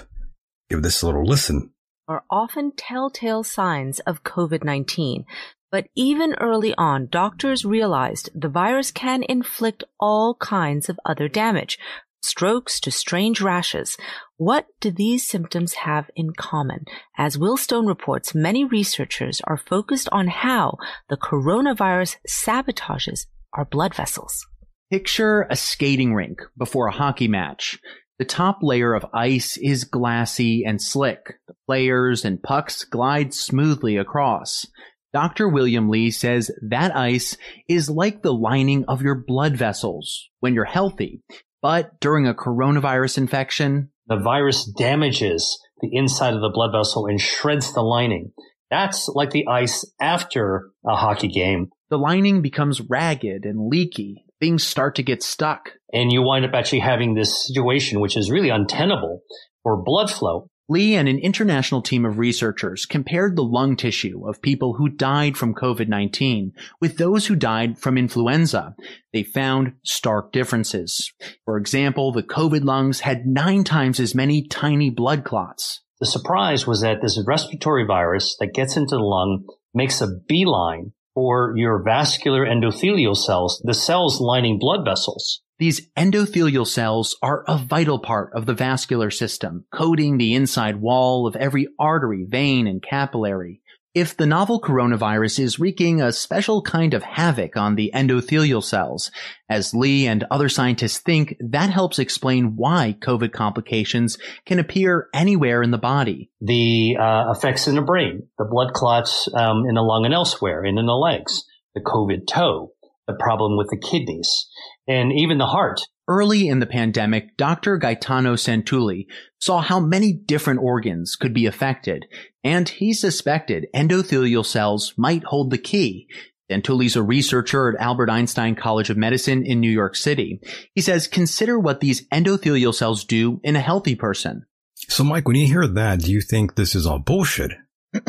Give this a little listen. are often telltale signs of COVID 19. But even early on, doctors realized the virus can inflict all kinds of other damage, strokes to strange rashes. What do these symptoms have in common? As Will Stone reports, many researchers are focused on how the coronavirus sabotages our blood vessels. Picture a skating rink before a hockey match. The top layer of ice is glassy and slick. The players and pucks glide smoothly across. Dr. William Li says that ice is like the lining of your blood vessels when you're healthy. But during a coronavirus infection, the virus damages the inside of the blood vessel and shreds the lining. That's like the ice after a hockey game. the lining becomes ragged and leaky. Things start to get stuck. And you wind up actually having this situation which is really untenable for blood flow. Li and an international team of researchers compared the lung tissue of people who died from COVID-19 with those who died from influenza. They found stark differences. For example, the COVID lungs had nine times as many tiny blood clots. The surprise was that this respiratory virus that gets into the lung makes a beeline for your vascular endothelial cells, the cells lining blood vessels. These endothelial cells are a vital part of the vascular system, coating the inside wall of every artery, vein, and capillary. If the novel coronavirus is wreaking a special kind of havoc on the endothelial cells, as Li and other scientists think, that helps explain why COVID complications can appear anywhere in the body. The uh, effects in the brain, the blood clots um, in the lung and elsewhere, and in the legs, the COVID toe, the problem with the kidneys, and even the heart. Early in the pandemic, Dr. Gaetano Santulli saw how many different organs could be affected, and he suspected endothelial cells might hold the key. Santulli's a researcher at Albert Einstein College of Medicine in New York City. He says, consider what these endothelial cells do in a healthy person. So, Mike, when you hear that, do you think this is all bullshit? (clears throat)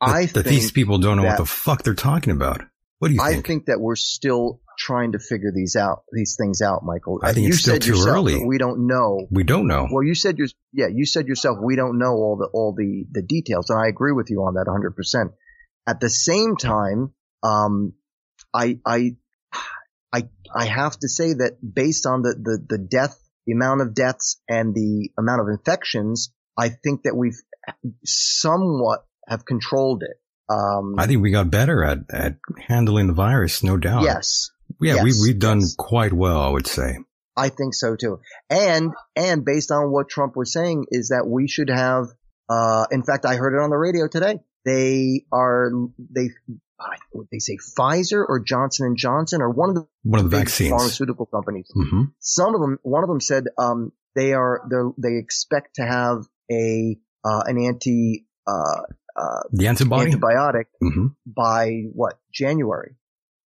I think that these people don't know what the fuck they're talking about. What do you think? I think? think that we're still trying to figure these out, these things out, Michael. I think you it's still said too yourself early. We don't know. We don't know. Well, you said your, yeah, you said yourself, we don't know all the, all the, the details. And I agree with you on that 100%. At the same time, um, I, I, I, I have to say that based on the, the, the death, the amount of deaths and the amount of infections, I think that we've somewhat have controlled it. Um, I think we got better at, at handling the virus, no doubt. Yes. Yeah, Yes, we, we've done quite well, I would say. I think so too. And, and based on what Trump was saying is that we should have, uh, in fact, I heard it on the radio today. They are, they, what they say, Pfizer or Johnson and Johnson or one of the, One of the vaccines. pharmaceutical companies. hmm Some of them, one of them said, um, they are, they expect to have a, uh, an anti, uh, uh, The antibody? antibiotic hmm by what, January.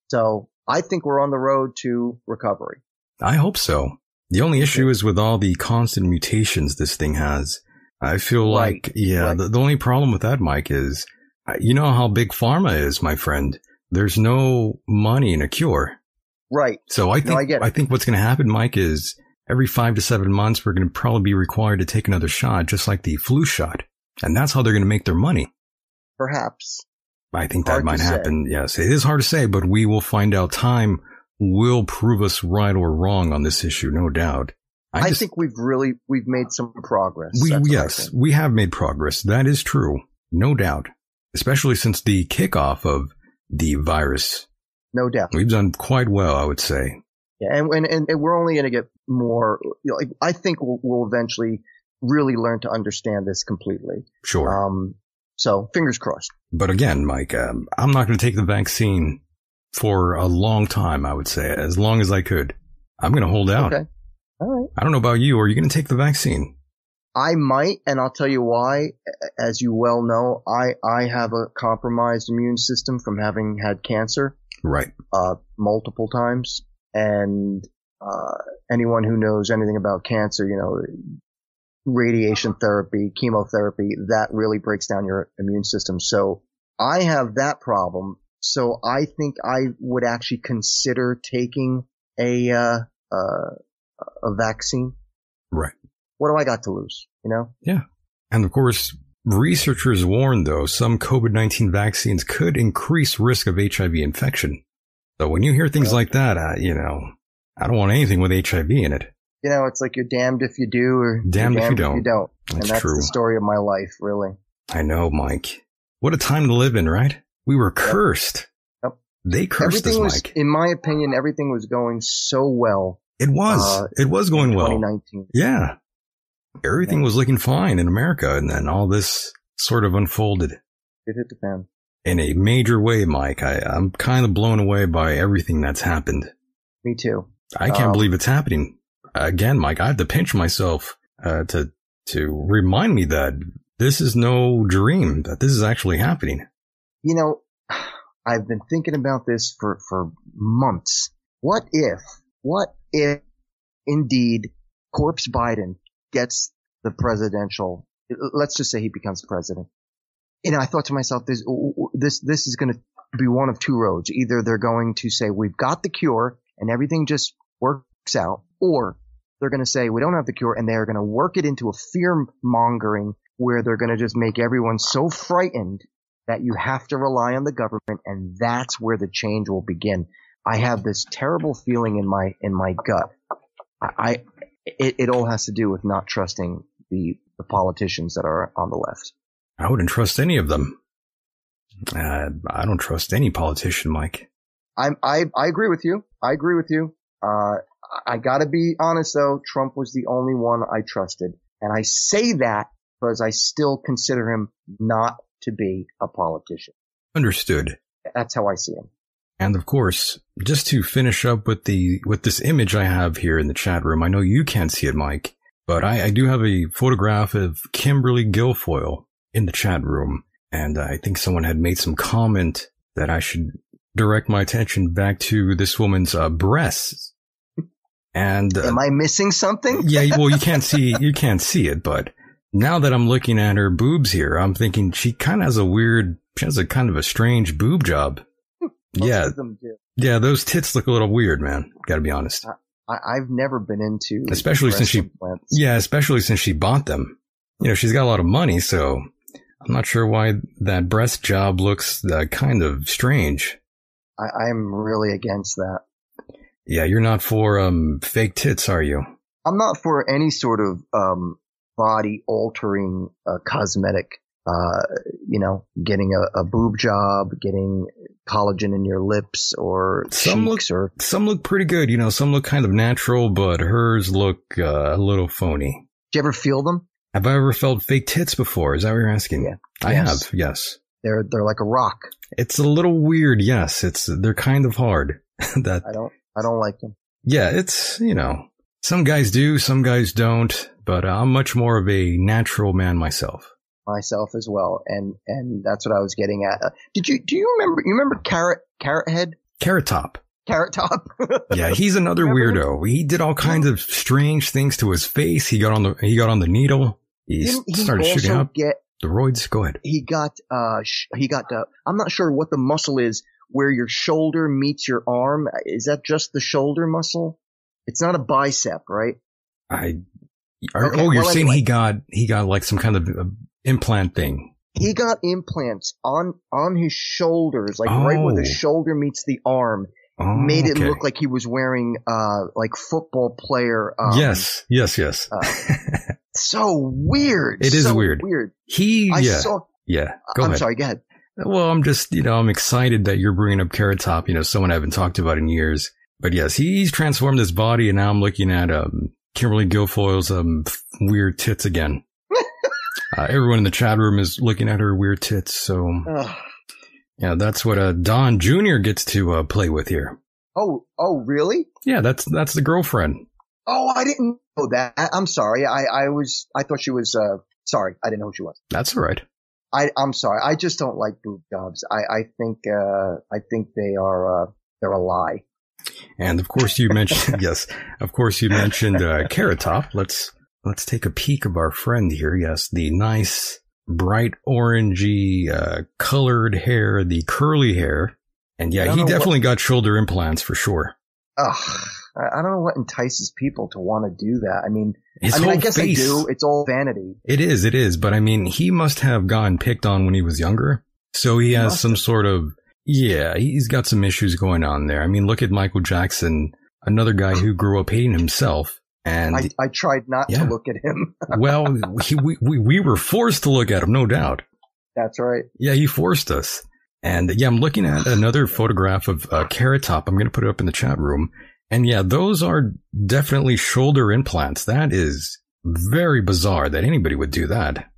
So I think we're on the road to recovery. I hope so. The only issue is with all the constant mutations this thing has. I feel like, yeah, the, the only problem with that, Mike, is uh, you know how big pharma is, my friend. There's no money in a cure. Right. So I No, think I get. I think what's going to happen, Mike, is every five to seven months we're going to probably be required to take another shot, just like the flu shot, and that's how they're going to make their money. Perhaps. I think that Hard might say. happen. Yes, it is hard to say, but we will find out. Time will prove us right or wrong on this issue, no doubt. I, just- think we've really, we've made some progress. We, That's yes, we have made progress. That is true. No doubt. Especially since the kickoff of the virus. No doubt. We've done quite well, I would say. Yeah. And, and, and, and we're only going to get more, you know, like, I think we'll, we'll eventually really learn to understand this completely. Sure. Um, so fingers crossed. But again, Mike, um, I'm not going to take the vaccine for a long time, I would say, as long as I could. I'm going to hold out. Okay. All right. I don't know about you. Are you going to take the vaccine? I might, and I'll tell you why. As you well know, I, I have a compromised immune system from having had cancer. Right. Uh, multiple times. And, uh, anyone who knows anything about cancer, you know, radiation therapy, chemotherapy, that really breaks down your immune system. So I have that problem. So I think I would actually consider taking a, uh, uh, a vaccine. Right. What do I got to lose? You know? Yeah. And of course, researchers warn though some COVID-19 vaccines could increase risk of HIV infection. So when you hear things like that, uh, you know, I don't want anything with HIV in it. You know, it's like you're damned if you do or you're Damned if you If don't. you don't. and That's that's true. the story of my life, really. I know, Mike. What a time to live in, right? We were cursed. Yep. They cursed everything us, was, Mike. in my opinion, everything was going so well. It was. uh, it was going well. 2019. Yeah. Everything was looking fine in America, and then all this sort of unfolded It hit the fan. in a major way, Mike. I, I'm kind of blown away by everything that's happened. Me too. I can't Um, believe it's happening. Again, Mike, I have to pinch myself uh, to to remind me that this is no dream, that this is actually happening. You know, (sighs) I've been thinking about this for, for months. What if, what if indeed Corpse Biden gets the presidential, let's just say he becomes president. And I thought to myself, this, this, this is going to be one of two roads. Either they're going to say, we've got the cure and everything just works out, or they're going to say, we don't have the cure and they're going to work it into a fear mongering where they're going to just make everyone so frightened that you have to rely on the government and that's where the change will begin. I have this terrible feeling in my, in my gut. I, I it, it all has to do with not trusting the, the politicians that are on the left. I wouldn't trust any of them. Uh, I don't trust any politician, Mike. I, I, I agree with you. I agree with you. Uh, I gotta be honest though. Trump was the only one I trusted. And I say that because I still consider him not to be a politician. Understood. That's how I see him. And of course, just to finish up with the with this image I have here in the chat room, I know you can't see it, Mike, but I, I do have a photograph of Kimberly Guilfoyle in the chat room, and I think someone had made some comment that I should direct my attention back to this woman's uh, breasts. And uh, Am I missing something? yeah, well, you can't (laughs) see you can't see it, but now that I'm looking at her boobs here, I'm thinking she kind of has a weird, she has a kind of a strange boob job. Yeah, of them do. yeah, those tits look a little weird, man. Got to be honest. I, I've never been into Especially since she, implants. yeah, especially since she bought them. You know, she's got a lot of money, so I'm not sure why that breast job looks uh, kind of strange. I, I'm really against that. Yeah, you're not for um fake tits, are you? I'm not for any sort of um, body altering uh, cosmetic uh, you know, getting a, a boob job, getting collagen in your lips or Some look, cheeks or some look pretty good. You know, some look kind of natural, but hers look uh, a little phony. Do you ever feel them? Have I ever felt fake tits before? Is that what you're asking? Yeah. I Yes. have. Yes. They're they're like a rock. It's a little weird. Yes. It's, they're kind of hard. (laughs) that, I don't I don't like them. yeah, it's, you know, some guys do, some guys don't, but I'm much more of a natural man myself. myself as well, and and that's what I was getting at. Uh, Did you do you remember you remember Carrot Carrot Head Carrot Top. Carrot Top? (laughs) Yeah, he's another weirdo. He did all kinds of strange things to his face. He got on the, he got on the needle. He he started shooting up get the roids. Go ahead. he got uh sh- he got uh, I'm not sure what the muscle is where your shoulder meets your arm. Is that just the shoulder muscle? It's not a bicep, right? I, are, Okay, oh, you're well, saying anyway. he got, he got like some kind of uh, implant thing. He got implants on on his shoulders, like right where the Oh. shoulder meets the arm. Oh, made it okay. look like he was wearing uh like football player. Um, yes, yes, yes. uh, (laughs) so weird. It is so weird. Weird. he, I yeah, saw. yeah. Go I'm ahead. sorry. Go ahead. Well, I'm just, you know, I'm excited that you're bringing up Carrot Top, you know, someone I haven't talked about in years. But yes, he's transformed his body and now I'm looking at, um, Kimberly Guilfoyle's, um, weird tits again. (laughs) uh, everyone in the chat room is looking at her weird tits. So Ugh. yeah, that's what, uh, Don Jr. gets to, uh, play with here. Oh, oh, really? Yeah, that's, that's the girlfriend. Oh, I didn't know that. I'm sorry. I, I was, I thought she was, uh, sorry. I didn't know who she was. That's all right. I, I'm sorry. I just don't like boob jobs. I, I think, uh, I think they are, uh, they're a lie. And of course you mentioned, (laughs) yes, of course you mentioned, uh, Carrot Top. Let's, let's take a peek of our friend here. Yes, the nice, bright orangey, uh, colored hair, the curly hair. And yeah, he know what- definitely got shoulder implants for sure. Ugh. I, don't know what entices people to want to do that. I mean, His I mean, I guess face- I do. It's all vanity. It is, it is. But I mean, he must have gotten picked on when he was younger. So he has some sort of, yeah, he's got some issues going on there. I mean, look at Michael Jackson, another guy who grew up hating himself. And I, I tried not Yeah. to look at him. (laughs) well, he, we, we, we were forced to look at him, no doubt. That's right. Yeah, he forced us. And yeah, I'm looking at another photograph of uh, Carrot Top. I'm going to put it up in the chat room. And yeah, those are definitely shoulder implants. That is very bizarre that anybody would do that.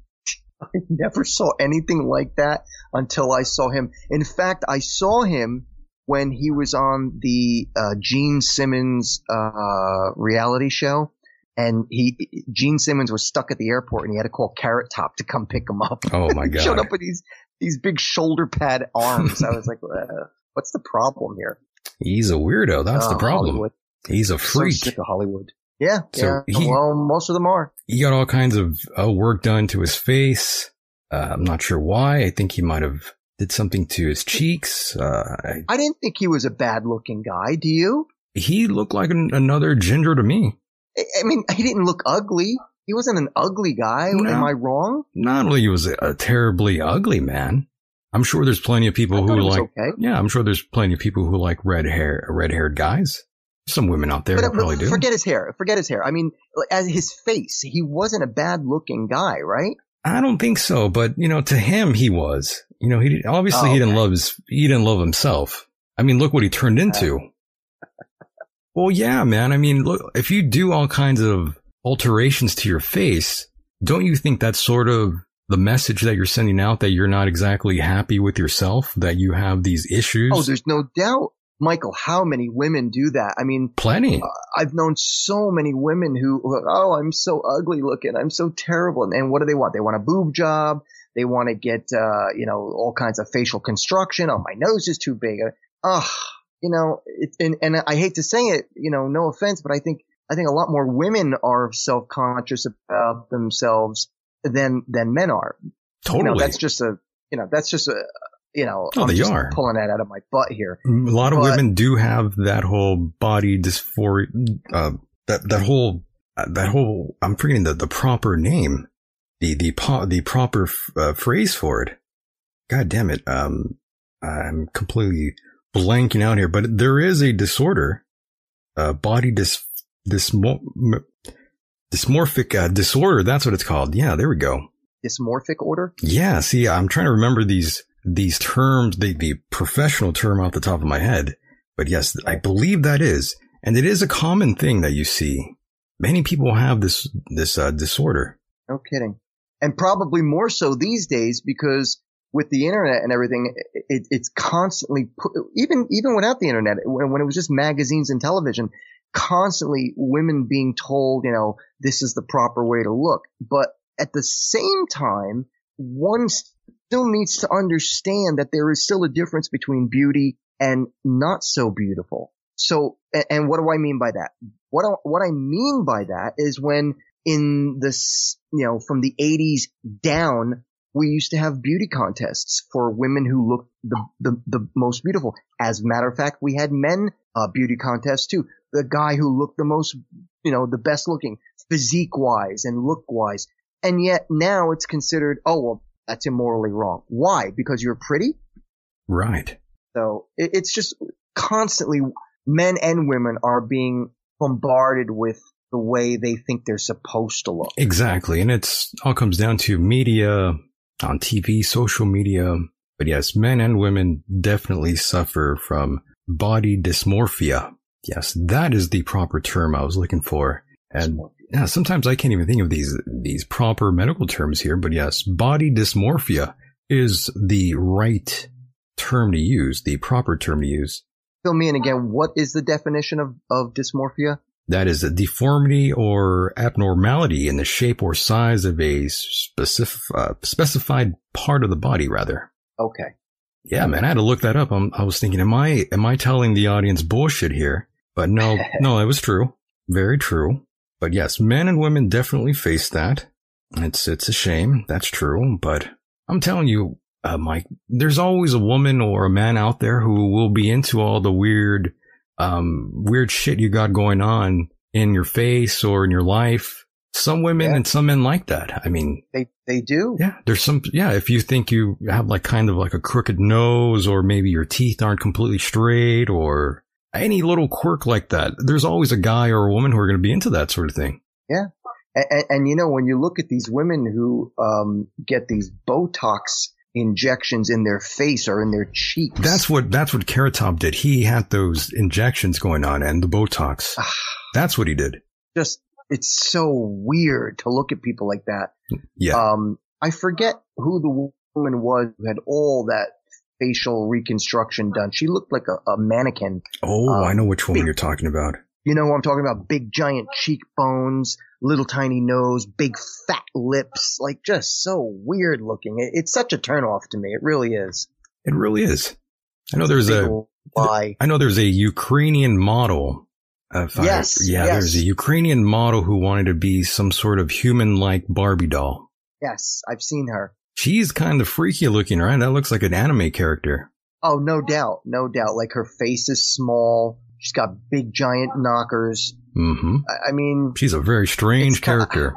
I never saw anything like that until I saw him. In fact, I saw him when he was on the uh, Gene Simmons uh, reality show, and he Gene Simmons was stuck at the airport, and he had to call Carrot Top to come pick him up. Oh my god. (laughs) He showed up with these these big shoulder pad arms. I was like, (laughs) uh, "What's the problem here?" He's a weirdo. That's the Oh, problem. Hollywood. He's a So freak. sick of Hollywood. Yeah, So yeah. he- well, most of them are. he got all kinds of uh, work done to his face. Uh, I'm not sure why. I think he might have did something to his cheeks. Uh, I- I didn't think he was a bad looking guy. Do you? he looked like an, another ginger to me. I I mean, he didn't look ugly. He wasn't an ugly guy. No. Am I wrong? Not only was a terribly ugly man, I'm sure there's plenty of people who thought it was like. okay. Yeah, I'm sure there's plenty of people who like red hair, red haired guys. Some women out there But, that probably but do. forget his hair. Forget his hair. I mean, as his face, he wasn't a bad looking guy, right? I don't think so, but you know, to him, he was. You know, he obviously Oh, he didn't love his, he didn't love himself. I mean, look what he turned into. well, yeah, man. I mean, look, if you do all kinds of alterations to your face, don't you think that's sort of the message that you're sending out that you're not exactly happy with yourself, that you have these issues? Oh, there's no doubt. Michael, how many women do that? I mean, plenty. uh, I've known so many women who, who, oh, I'm so ugly looking. I'm so terrible. And, and what do they want? They want a boob job. They want to get, uh, you know, all kinds of facial construction. Oh, my nose is too big. Ugh, you know, it, and, and I hate to say it, you know, no offense, but I think, I think a lot more women are self-conscious about themselves than, than men are. You know, Totally. that's just a, you know, that's just a, you know, Oh, I'm they just are. pulling that out of my butt here. A lot of But- women do have that whole body dysphoria, uh, that, that whole, uh, that whole, I'm forgetting the, the proper name, the, the, po- the proper, uh, phrase for it. God damn it. Um, I'm completely blanking out here, but there is a disorder, uh, body dys, dysmo- dysmorphic, uh, disorder. That's what it's called. Yeah, there we go. dysmorphic order. Yeah, see, I'm trying to remember these these terms, the the professional term off the top of my head. But yes, I believe that is, and it is a common thing that you see. Many people have this this uh, disorder. No kidding. And probably more so these days because with the internet and everything, it, it's constantly put, even even without the internet, when, when it was just magazines and television, constantly women being told, you know, this is the proper way to look. But at the same time, one still needs to understand that there is still a difference between beauty and not so beautiful. So, and what do I mean by that? What, I, what I mean by that is when in this, you know, from the 80s down, we used to have beauty contests for women who looked the, the, the most beautiful. As a matter of fact, we had men, uh, beauty contests too. The guy who looked the most, you know, the best looking physique wise and look wise. And yet now it's considered, oh, well, that's immorally wrong. Why? Because you're pretty? Right. So it, it's just constantly men and women are being bombarded with the way they think they're supposed to look. Exactly. And it's all comes down to media on TV, social media. But yes, men and women definitely suffer from body dysmorphia. Yes, that is the proper term I was looking for. And yeah, sometimes I can't even think of these, these proper medical terms here, but yes, body dysmorphia is the right term to use, the proper term to use. Fill me in again. What is the definition of, of dysmorphia? That is a deformity or abnormality in the shape or size of a specific, uh, specified part of the body, rather. Okay. Yeah, man, I had to look that up. I'm, I was thinking, am I, am I telling the audience bullshit here? But no, (laughs) no, it was true. Very true. But yes, men and women definitely face that. It's, it's a shame. That's true. But I'm telling you, uh, Mike, there's always a woman or a man out there who will be into all the weird, um, weird shit you got going on in your face or in your life. Some women yeah. and some men like that. I mean, they, they do. Yeah. There's some, yeah. If you think you have like kind of like a crooked nose or maybe your teeth aren't completely straight or any little quirk like that, there's always a guy or a woman who are going to be into that sort of thing. Yeah. And, and, you know, when you look at these women who, um, get these Botox injections in their face or in their cheeks. That's what that's what Carrot Top did. He had those injections going on and the Botox. that's what he did. Just it's so weird to look at people like that. Yeah. Um, I forget who the woman was who had all that facial reconstruction done. She looked like a, a mannequin. Oh, um, I know which woman big, you're talking about. You know I'm talking about? Big giant cheekbones, little tiny nose, big fat lips, like just so weird looking. It, it's such a turnoff to me. It really is. It really is. I know there's a, why? I know there's a Ukrainian model. yes. I, yeah, yes. there's a Ukrainian model who wanted to be some sort of human-like Barbie doll. Yes, I've seen her. She's kind of freaky looking, right? That looks like an anime character. Oh, no doubt. No doubt. Like her face is small. She's got big giant knockers. Mm-hmm. I, I mean, she's a very strange character.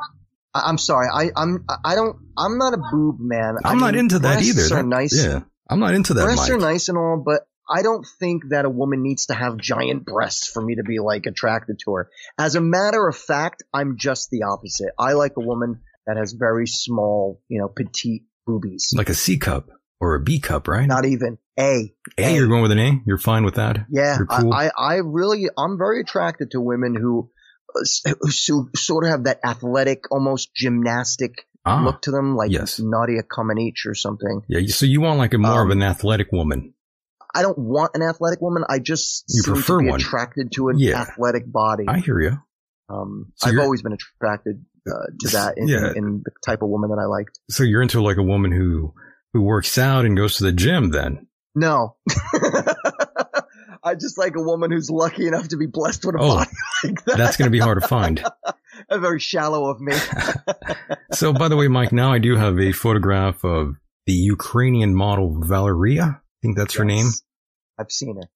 I, am sorry. I, I'm, I don't, I'm not a boob man. I'm I not into that breasts either. Are that, nice. Yeah. I'm not into that. Breasts Mike. are nice and all, but I don't think that a woman needs to have giant breasts for me to be like attracted to her. As a matter of fact, I'm just the opposite. I like a woman that has very small, you know, petite boobies. Like a C cup or a B cup, right? Not even A. A, a. you're going with an A? You're fine with that? Yeah. Cool? I, I really, I'm very attracted to women who, who sort of have that athletic, almost gymnastic ah, look to them, like yes. Nadia Comaneci or something. Yeah. So you want like a more um, of an athletic woman? I don't want an athletic woman. I just you prefer to be one. attracted to an yeah. athletic body. I hear you. Um, so I've always been attracted uh, to that in, yeah. in, the type of woman that I liked. So you're into like a woman who who works out and goes to the gym then? No. (laughs) I just like a woman who's lucky enough to be blessed with a oh, body (laughs) like that. That's going to be hard to find. (laughs) A very shallow of me. so, by the way, Mike, now I do have a photograph of the Ukrainian model Valeria. I think that's yes. her name. I've seen her.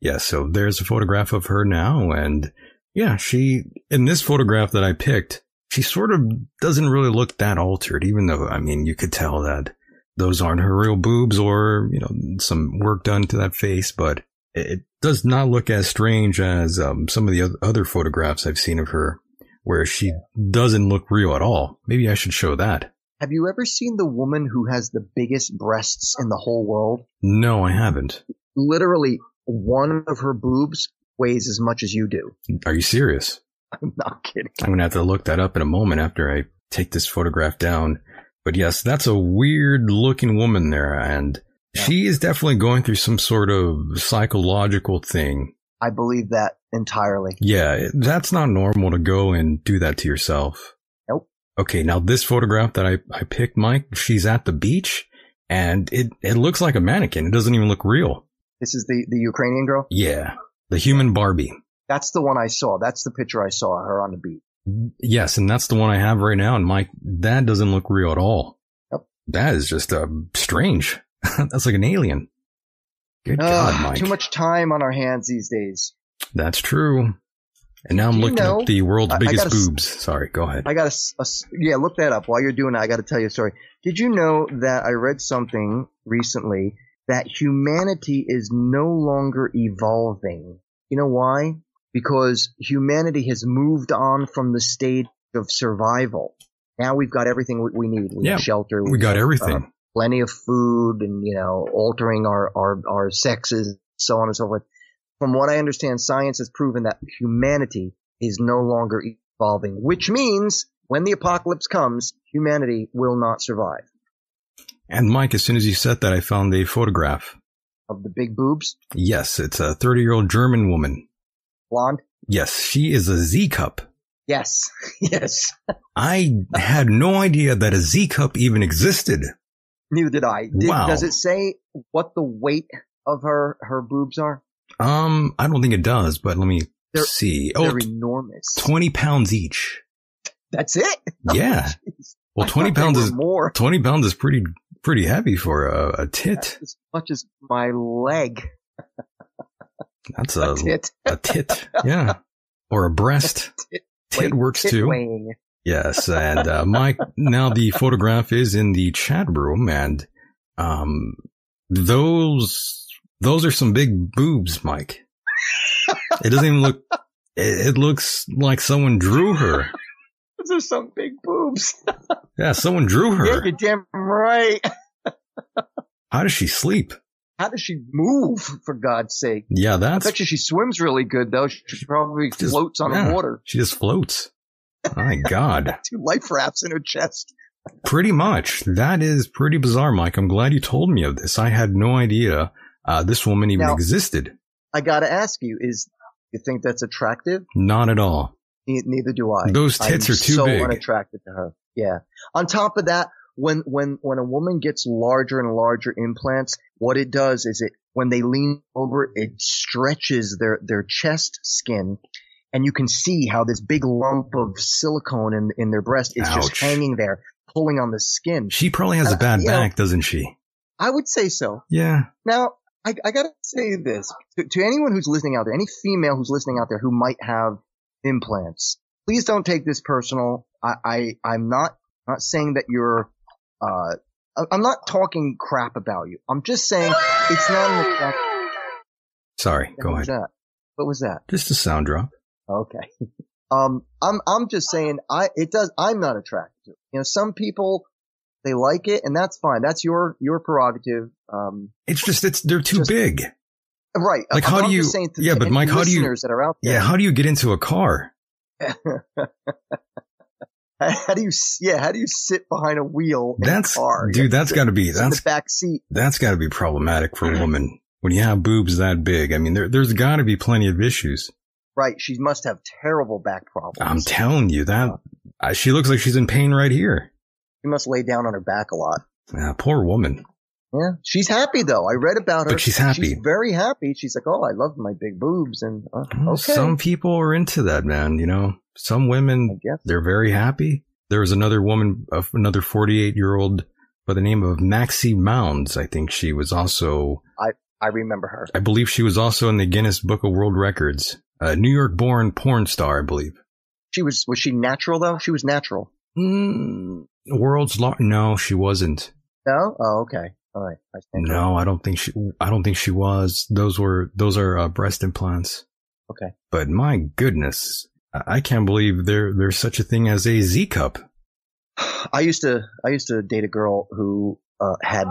Yeah, so there's a photograph of her now. And yeah, she, in this photograph that I picked, she sort of doesn't really look that altered, even though, I mean, you could tell that those aren't her real boobs or, you know, some work done to that face, but it does not look as strange as um, some of the other photographs I've seen of her where she doesn't look real at all. Maybe I should show that. Have you ever seen the woman who has the biggest breasts in the whole world? No, I haven't. Literally, one of her boobs weighs as much as you do. Are you serious? (laughs) I'm not kidding. I'm gonna have to look that up in a moment after I take this photograph down. But yes, that's a weird looking woman there, and she is definitely going through some sort of psychological thing. I believe that entirely. Yeah, that's not normal to go and do that to yourself. Nope. Okay, now this photograph that I, I picked, Mike, she's at the beach and it, it looks like a mannequin. It doesn't even look real. This is the, the Ukrainian girl? Yeah. The human Barbie. That's the one I saw. That's the picture I saw her on the beat. Yes, and that's the one I have right now. And Mike, that doesn't look real at all. Yep. That is just uh, strange. (laughs) that's like an alien. Good Ugh, God, Mike. Too much time on our hands these days. That's true. And now I'm looking know- at the world's biggest gotta s- boobs. Sorry, go ahead. I got a yeah, look that up. While you're doing that, I got to tell you a story. Did you know that I read something recently that humanity is no longer evolving? You know why? Because humanity has moved on from the stage of survival. Now we've got everything we- we need. We Yeah, have shelter. we got have, everything. uh, plenty of food and, you know, altering our, our, our sexes, so on and so forth. From what I understand, science has proven that humanity is no longer evolving, which means when the apocalypse comes, humanity will not survive. And Mike, as soon as you said that, I found a photograph. Of the big boobs, Yes, it's a 30 year old German woman. Blonde? Yes, she is a Z cup. Yes. (laughs) yes. I had no idea that a Z cup even existed. Neither did I. Did, Wow. Does it say what the weight of her, her boobs are? Um, I don't think it does, but let me They're- see. Oh, They're enormous. 20 pounds each. That's it? (laughs) Yeah. Well, I 20 pounds is more. 20 pounds is pretty, pretty heavy for a, a tit. As much as my leg. (laughs) That's A a, tit. a tit. Yeah. Or a breast. (laughs) Tit works tit too. weighing. Yes, (laughs) and uh, Mike. Now the photograph is in the chat room, and um, those those are some big boobs, Mike. It doesn't even look. It, it looks like someone drew her. Those are some big boobs. Yeah, someone drew (laughs) Yeah, her. you're damn right. How does she sleep? How does she move, for God's sake? Yeah, I that's bet you she swims really good, though. She probably just- floats on yeah, the water. She just floats. My (laughs) God, (laughs) Two life rafts in her chest. pretty much. That is pretty bizarre, Mike. I'm glad you told me of this. I had no idea uh, this woman even Now- existed. I gotta ask you, is you think that's attractive? Not at all. Ne- Neither do I. Those tits I'm are too so big. So unattracted to her. Yeah. On top of that, when when when a woman gets larger and larger implants, what it does is it when they lean over, it stretches their their chest skin, and you can see how this big lump of silicone in in their breast is just hanging there, pulling on the skin. She probably has a Uh, bad you know- back, doesn't she? I would say so. Yeah. Now, I, I gotta say this to, to anyone who's listening out there, any female who's listening out there who might have implants, please don't take this personal. I, I I'm not not saying that you're. Uh, I'm not talking crap about you. I'm just saying it's not an attract- Sorry, go ahead. that? What was that? Just a sound drop. Okay. (laughs) Um, I'm I'm just saying I it does I'm not attracted to it. You know, some people they like it and that's fine. That's your your prerogative. Um, It's just it's they're too big. right. Like, I'm- how do I'm you- just saying to yeah, but Mike, how do you- that are out there? Yeah, how do you get into a car? (laughs) How do you, yeah, how do you sit behind a wheel in That's a car? Dude. That's got to be that's the back seat. that's got to be problematic for a (clears throat) woman when you have boobs that big. I mean, there there's got to be plenty of issues. Right. She must have terrible back problems. I'm telling you that uh, she looks like she's in pain right here. She must lay down on her back a lot. Ah, poor woman. Yeah. She's happy though. I read about her. But she's happy. She's very happy. She's like, oh, I love my big boobs. And uh, Well, okay. Some people are into that, man. You know, some women they're very happy. There was another woman, another 48 year old by the name of Maxi Mounds. I think she was also, I, I remember her. I believe she was also in the Guinness Book of World Records. A New York born porn star, I believe. She was, was she natural though? She was natural. Mm, world's law. No, she wasn't. No? Oh, okay. All right. I No, I don't think she, I don't think she was. Those were, those are uh, breast implants. Okay. But my goodness, I I can't believe there, there's such a thing as a Z cup. (sighs) I used to I used to date a girl who uh, had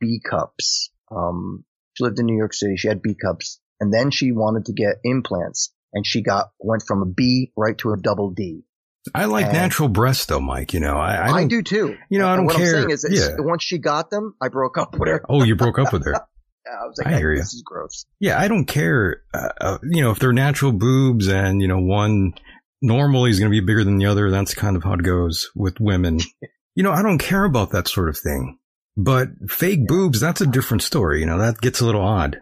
B cups. Um, she lived in New York City. She had B cups, and then she wanted to get implants, and she got went from a B right to a double D. I like And- natural breasts though, Mike. You know, I, I, I, don't- too. You know, I don't what care. I'm saying is, yeah. once she got them, I broke up with her. Oh, you broke up with her. (laughs) Yeah, I was like, I hear this is gross. Yeah, I don't care. Uh, uh, you know, if they're natural boobs and, you know, one normally is going to be bigger than the other, that's kind of how it goes with women. (laughs) you know, I don't care about that sort of thing. But fake boobs, that's a different story. You know, that gets a little odd.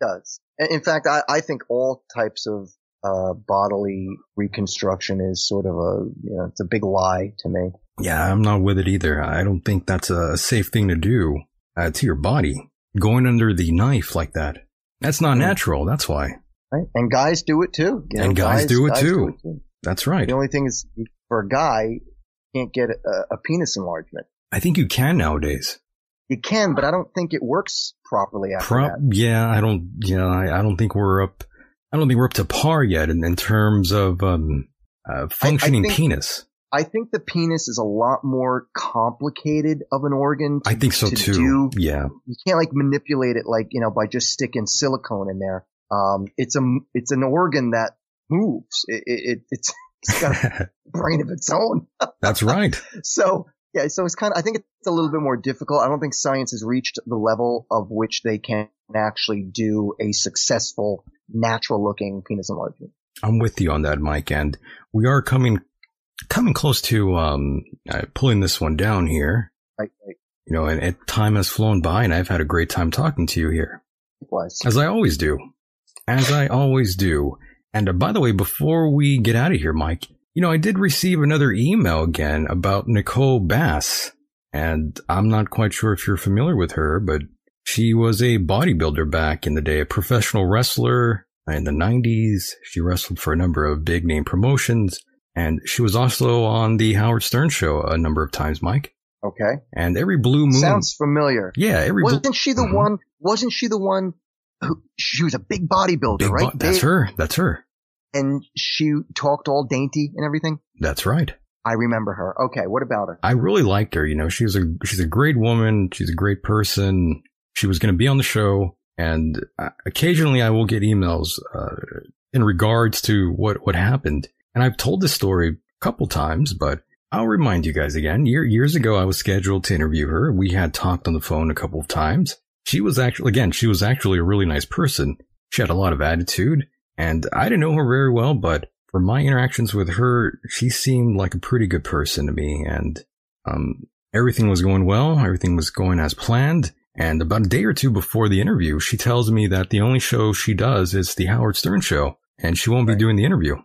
does. In in fact, I, I think all types of uh, bodily reconstruction is sort of a, you know, it's a big lie to me. Yeah, I'm not with it either. I don't think that's a safe thing to do uh, to your body. Going under the knife like that. That's not natural. That's why. Right? And guys do it too. you know, and guys, do, it guys too. That's right. The only thing is, for a guy, you can't get a, a penis enlargement. I think you can nowadays. You can, but I don't think it works properly after Pro- that. yeah, I don't. Yeah, I, I don't think we're up. I don't think we're up to par yet in, in terms of um, uh, functioning think- penis. I think the penis is a lot more complicated of an organ. To, I think so to too. do. Yeah, You can't like manipulate it like you know by just sticking silicone in there. Um, it's a it's an organ that moves. It, it, it it's (laughs) it's got a (laughs) brain of its own. that's right. (laughs) So yeah, so it's kind of I think it's a little bit more difficult. I don't think science has reached the level of which they can actually do a successful natural looking penis enlargement. I'm with you on that, Mike, and we are coming coming close to um, uh, pulling this one down here. Right, right. You know, and, and time has flown by, and I've had a great time talking to you here. Likewise. As I always do. As I always do. And uh, by the way, before we get out of here, Mike, you know, I did receive another email again about Nicole Bass. And I'm not quite sure if you're familiar with her, but she was a bodybuilder back in the day, a professional wrestler in the 90s. She wrestled for a number of big name promotions. And she was also on the Howard Stern show a number of times, Mike. Okay. And every blue moon. Sounds familiar. Yeah, every bl- wasn't she the Mhm. one? Wasn't she the one? Who, she was a big bodybuilder, Big right? bo- that's her. That's her. And she talked all dainty and everything. That's right. I remember her. Okay, what about her? I really liked her. You know, she's a she's a great woman. She's a great person. She was going to be on the show, and uh, occasionally I will get emails uh, in regards to what what happened. And I've told this story a couple times, but I'll remind you guys again. Year, years ago, I was scheduled to interview her. We had talked on the phone a couple of times. She was actually again, she was actually a really nice person. She had a lot of attitude, and I didn't know her very well, but from my interactions with her, she seemed like a pretty good person to me, and um, everything was going well. Everything was going as planned. And about a day or two before the interview, she tells me that the only show she does is the Howard Stern show, and she won't be doing the interview.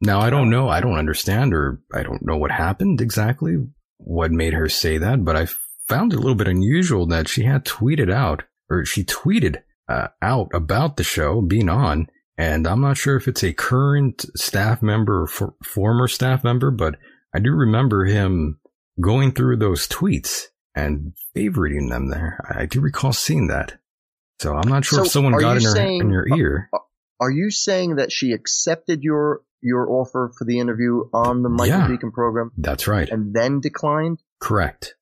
Now, I don't know. I don't understand, or I don't know what happened exactly, what made her say that, but I found it a little bit unusual that she had tweeted out, or she tweeted uh, out about the show being on, and I'm not sure if it's a current staff member or for, former staff member, but I do remember him going through those tweets and favoriting them there. I do recall seeing that. So I'm not sure So if someone got in you her saying- in your ear. Are you saying that she accepted your your offer for the interview on the Michael Yeah. Decon program That's right. and then declined? Correct.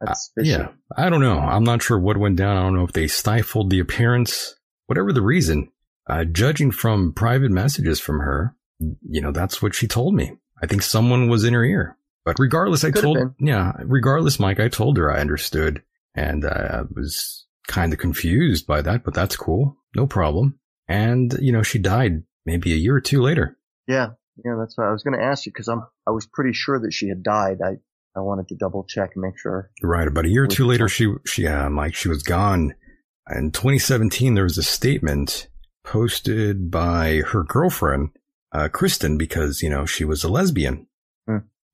That's Uh, yeah. I don't know. I'm not sure what went down. I don't know if they stifled the appearance, whatever the reason. Uh, judging from private messages from her, you know, that's what she told me. I think someone was in her ear. But regardless, I Could told, yeah, regardless, Mike, I told her I understood and I was kind of confused by that, but that's cool. No problem. And, you know, she died maybe a year or two later. Yeah, yeah, that's what I was going to ask you because I'm I was pretty sure that she had died. I I wanted to double check and make sure. Right. About a year or two later, she, she, uh, Mike, she was gone. In 2017, there was a statement posted by her girlfriend, uh, Kristen, because, you know, she was a lesbian.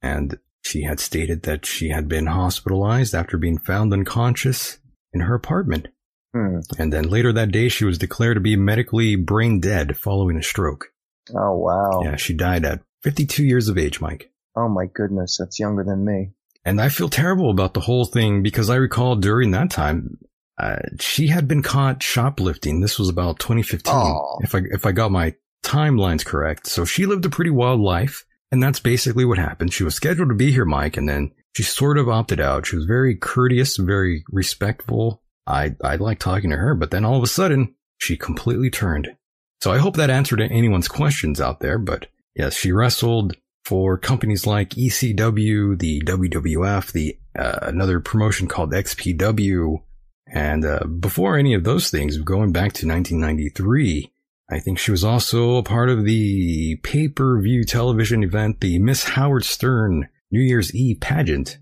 And she had stated that she had been hospitalized after being found unconscious in her apartment. Hmm. And then later that day, she was declared to be medically brain dead following a stroke. Oh wow. Yeah, she died at 52 years of age, Mike. Oh my goodness, that's younger than me. And I feel terrible about the whole thing because I recall during that time, uh, she had been caught shoplifting. This was about 2015. Aw. If I, if I got my timelines correct. So she lived a pretty wild life. And that's basically what happened. She was scheduled to be here, Mike, and then she sort of opted out. She was very courteous, very respectful. I, I liked talking to her, but then all of a sudden, she completely turned. So I hope that answered anyone's questions out there, but yes, she wrestled for companies like ECW, the WWF, the, uh, another promotion called XPW. And, uh, before any of those things, going back to 1993, I think she was also a part of the pay-per-view television event, the Miss Howard Stern New Year's Eve pageant.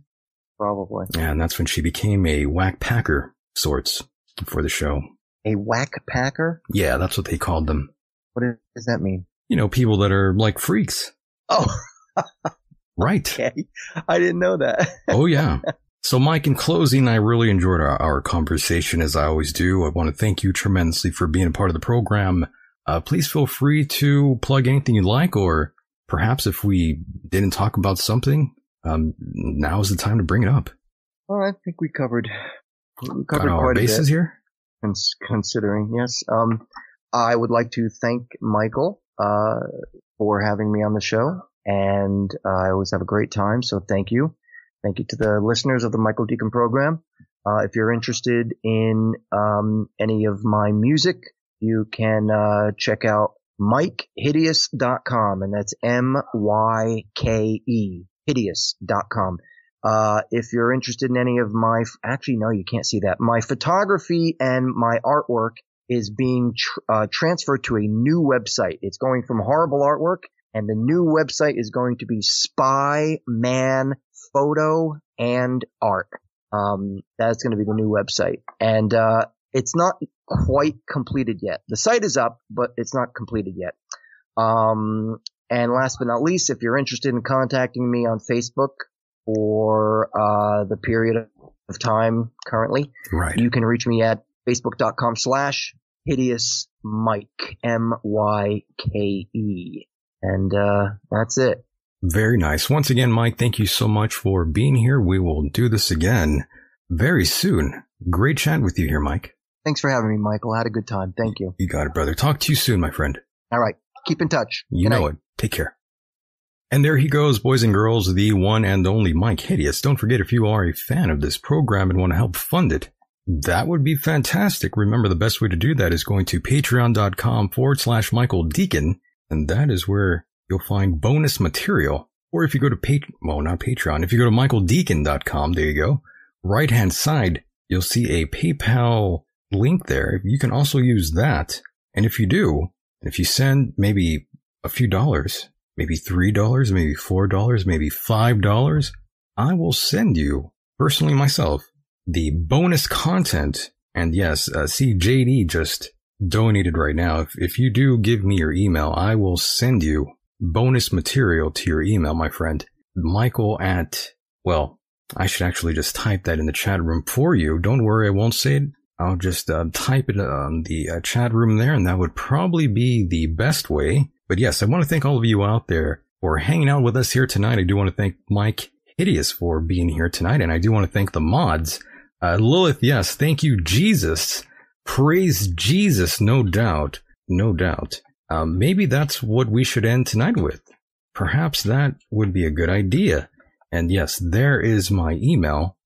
Probably. And that's when she became a whack packer sorts for the show. A whack packer? Yeah, that's what they called them. What does that mean? You know, people that are like freaks. Oh. (laughs) right. Okay. I didn't know that. (laughs) oh yeah. So Mike, in closing, I really enjoyed our, our conversation as I always do. I want to thank you tremendously for being a part of the program. Uh, please feel free to plug anything you like, or perhaps if we didn't talk about something, um, now is the time to bring it up. Well, I think we covered, we covered Got quite a bases bit, here. cons- Considering, yes. Um, I would like to thank Michael, uh, for having me on the show. And uh, I always have a great time. So thank you. Thank you to the listeners of the Michael Decon program. Uh, if you're interested in, um, any of my music, you can, uh, check out MykeHideous.com and that's M-Y-K-E, hideous.com. Uh, if you're interested in any of my, actually, no, you can't see that. My photography and my artwork is being tr- uh, transferred to a new website. It's going from horrible artwork and the new website is going to be Spy Man Photo and Art. Um, that's going to be the new website. And, uh, it's not quite completed yet. The site is up, but it's not completed yet. Um, and last but not least, if you're interested in contacting me on Facebook for, uh, the period of time currently, right. you can reach me at facebook.com slash hideous Mike, M-Y-K-E. And, uh, that's it. Very nice. Once again, Mike, thank you so much for being here. We will do this again very soon. Great chat with you here, Mike. Thanks for having me, Michael. I had a good time. Thank you. You got it, brother. Talk to you soon, my friend. All right. Keep in touch. You know it. Take care. And there he goes, boys and girls, the one and only Myke Hideous. Don't forget if you are a fan of this program and want to help fund it, that would be fantastic. Remember, the best way to do that is going to patreon.com forward slash Michael Decon, and that is where you'll find bonus material. Or if you go to Pat, well, not Patreon, if you go to michaeldecon.com, there you go. Right hand side, you'll see a PayPal link there. You can also use that. And if you do, if you send maybe a few dollars, maybe $3, maybe $4, maybe $5, I will send you personally myself the bonus content. And yes, uh, see JD just donated right now. If, if you do give me your email, I will send you bonus material to your email, my friend. Michael at, well, I should actually just type that in the chat room for you. Don't worry, I won't say it. I'll just uh, type it on the uh, chat room there, and that would probably be the best way. But yes, I want to thank all of you out there for hanging out with us here tonight. I do want to thank Myke Hideous for being here tonight, and I do want to thank the mods. Uh, Lilith, yes, thank you, Jesus. Praise Jesus, no doubt, no doubt. Um, maybe that's what we should end tonight with. Perhaps that would be a good idea. And yes, there is my email.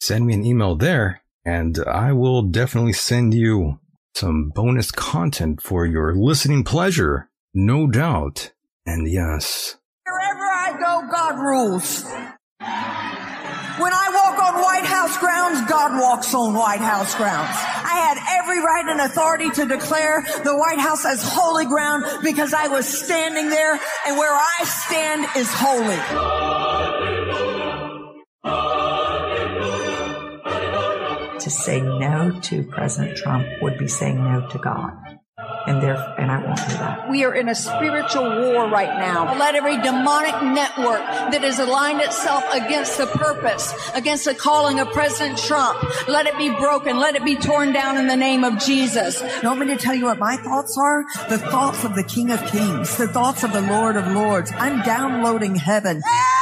Send me an email there, and I will definitely send you some bonus content for your listening pleasure. No doubt. And yes, Wherever I go, God rules. When I walk on White House grounds, God walks on White House grounds. I had every right and authority to declare the White House as holy ground because I was standing there and where I stand is holy. To say no to President Trump would be saying no to God. And there, and I won't do that. We are in a spiritual war right now. Let every demonic network that has aligned itself against the purpose, against the calling of President Trump, let it be broken. Let it be torn down in the name of Jesus. You want me to tell you what my thoughts are? The thoughts of the King of Kings, the thoughts of the Lord of Lords. I'm downloading heaven. Ah!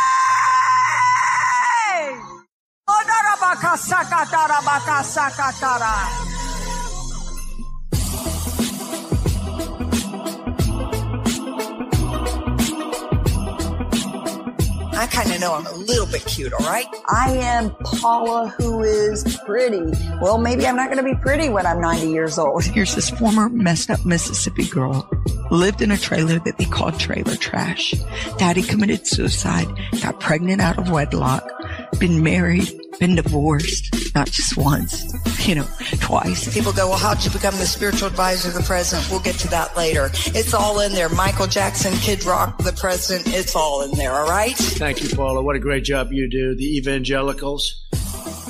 I kind of know I'm a little bit cute, all right? I am Paula, who is pretty. Well, maybe I'm not going to be pretty when I'm 90 years old. (laughs) Here's this former messed up Mississippi girl lived in a trailer that they called trailer trash. Daddy committed suicide, got pregnant out of wedlock, been married, been divorced, not just once, you know, twice. People go, well, how'd you become the spiritual advisor of the president? We'll get to that later. It's all in there. Michael Jackson, Kid Rock, the president, it's all in there, all right? Thank you, Paula. What a great job you do. The evangelicals.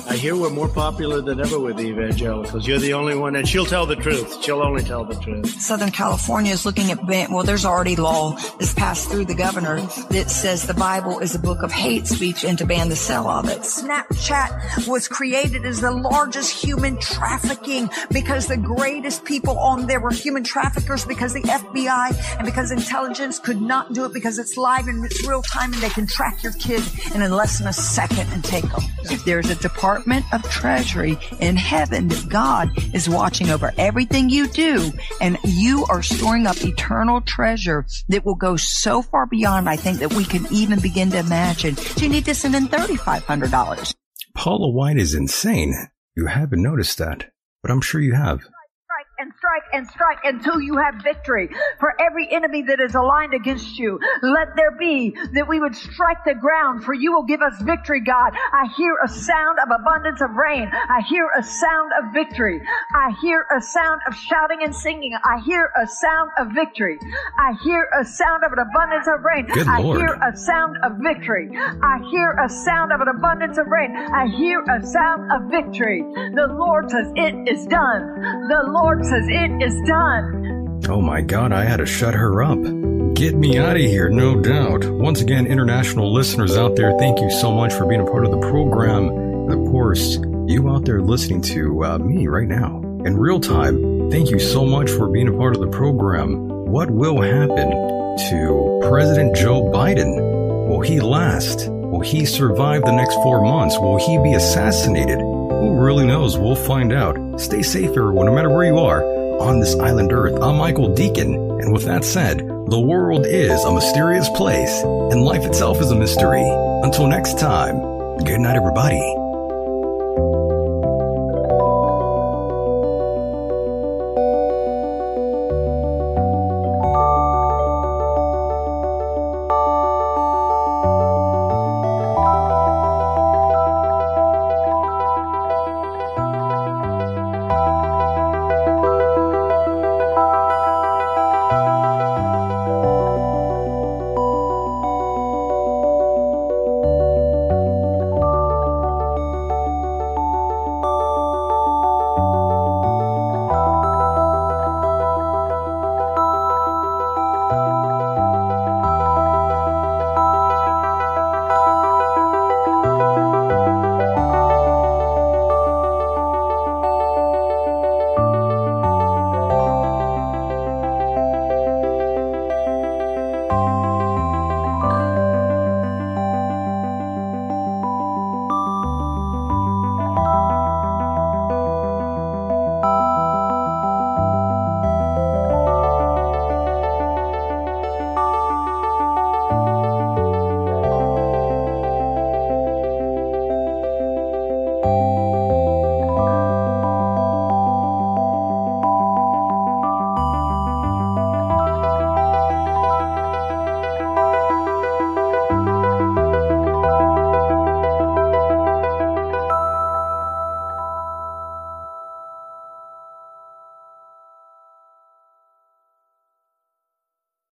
I hear we're more popular than ever with the evangelicals. You're the only one, and she'll tell the truth. She'll only tell the truth. Southern California is looking at ban- well, there's already law that's passed through the governor that says the Bible is a book of hate speech and to ban the sale of it. Snapchat was created as the largest human trafficking because the greatest people on there were human traffickers because the FBI and because intelligence could not do it because it's live and it's real time and they can track your kid in less than a second and take them. There's a Department of Treasury in heaven that God is watching over everything you do and you are storing up eternal treasure that will go so far beyond I think that we can even begin to imagine. So you need to send in $3,500. Paula White is insane. You haven't noticed that, but I'm sure you have. And strike and strike until you have victory. For every enemy that is aligned against you, let there be that we would strike the ground, for you will give us victory, God. I hear a sound of abundance of rain. I hear a sound of victory. I hear a sound of shouting and singing. I hear a sound of victory. I hear a sound of an abundance of rain. Good I Lord. hear a sound of victory. I hear a sound of an abundance of rain. I hear a sound of victory. The Lord says it is done. The Lord says it is done. Oh my god, I had to shut her up. Get me out of here, no doubt. Once again, international listeners out there, thank you so much for being a part of the program. And of course, you out there listening to uh, me right now in real time, thank you so much for being a part of the program. What will happen to President Joe Biden? Will he last? Will he survive the next four months? Will he be assassinated? Who really knows? We'll find out. Stay safe, everyone, no matter where you are on this island Earth. I'm Michael Decon, and with that said, the world is a mysterious place, and life itself is a mystery. Until next time, good night, everybody.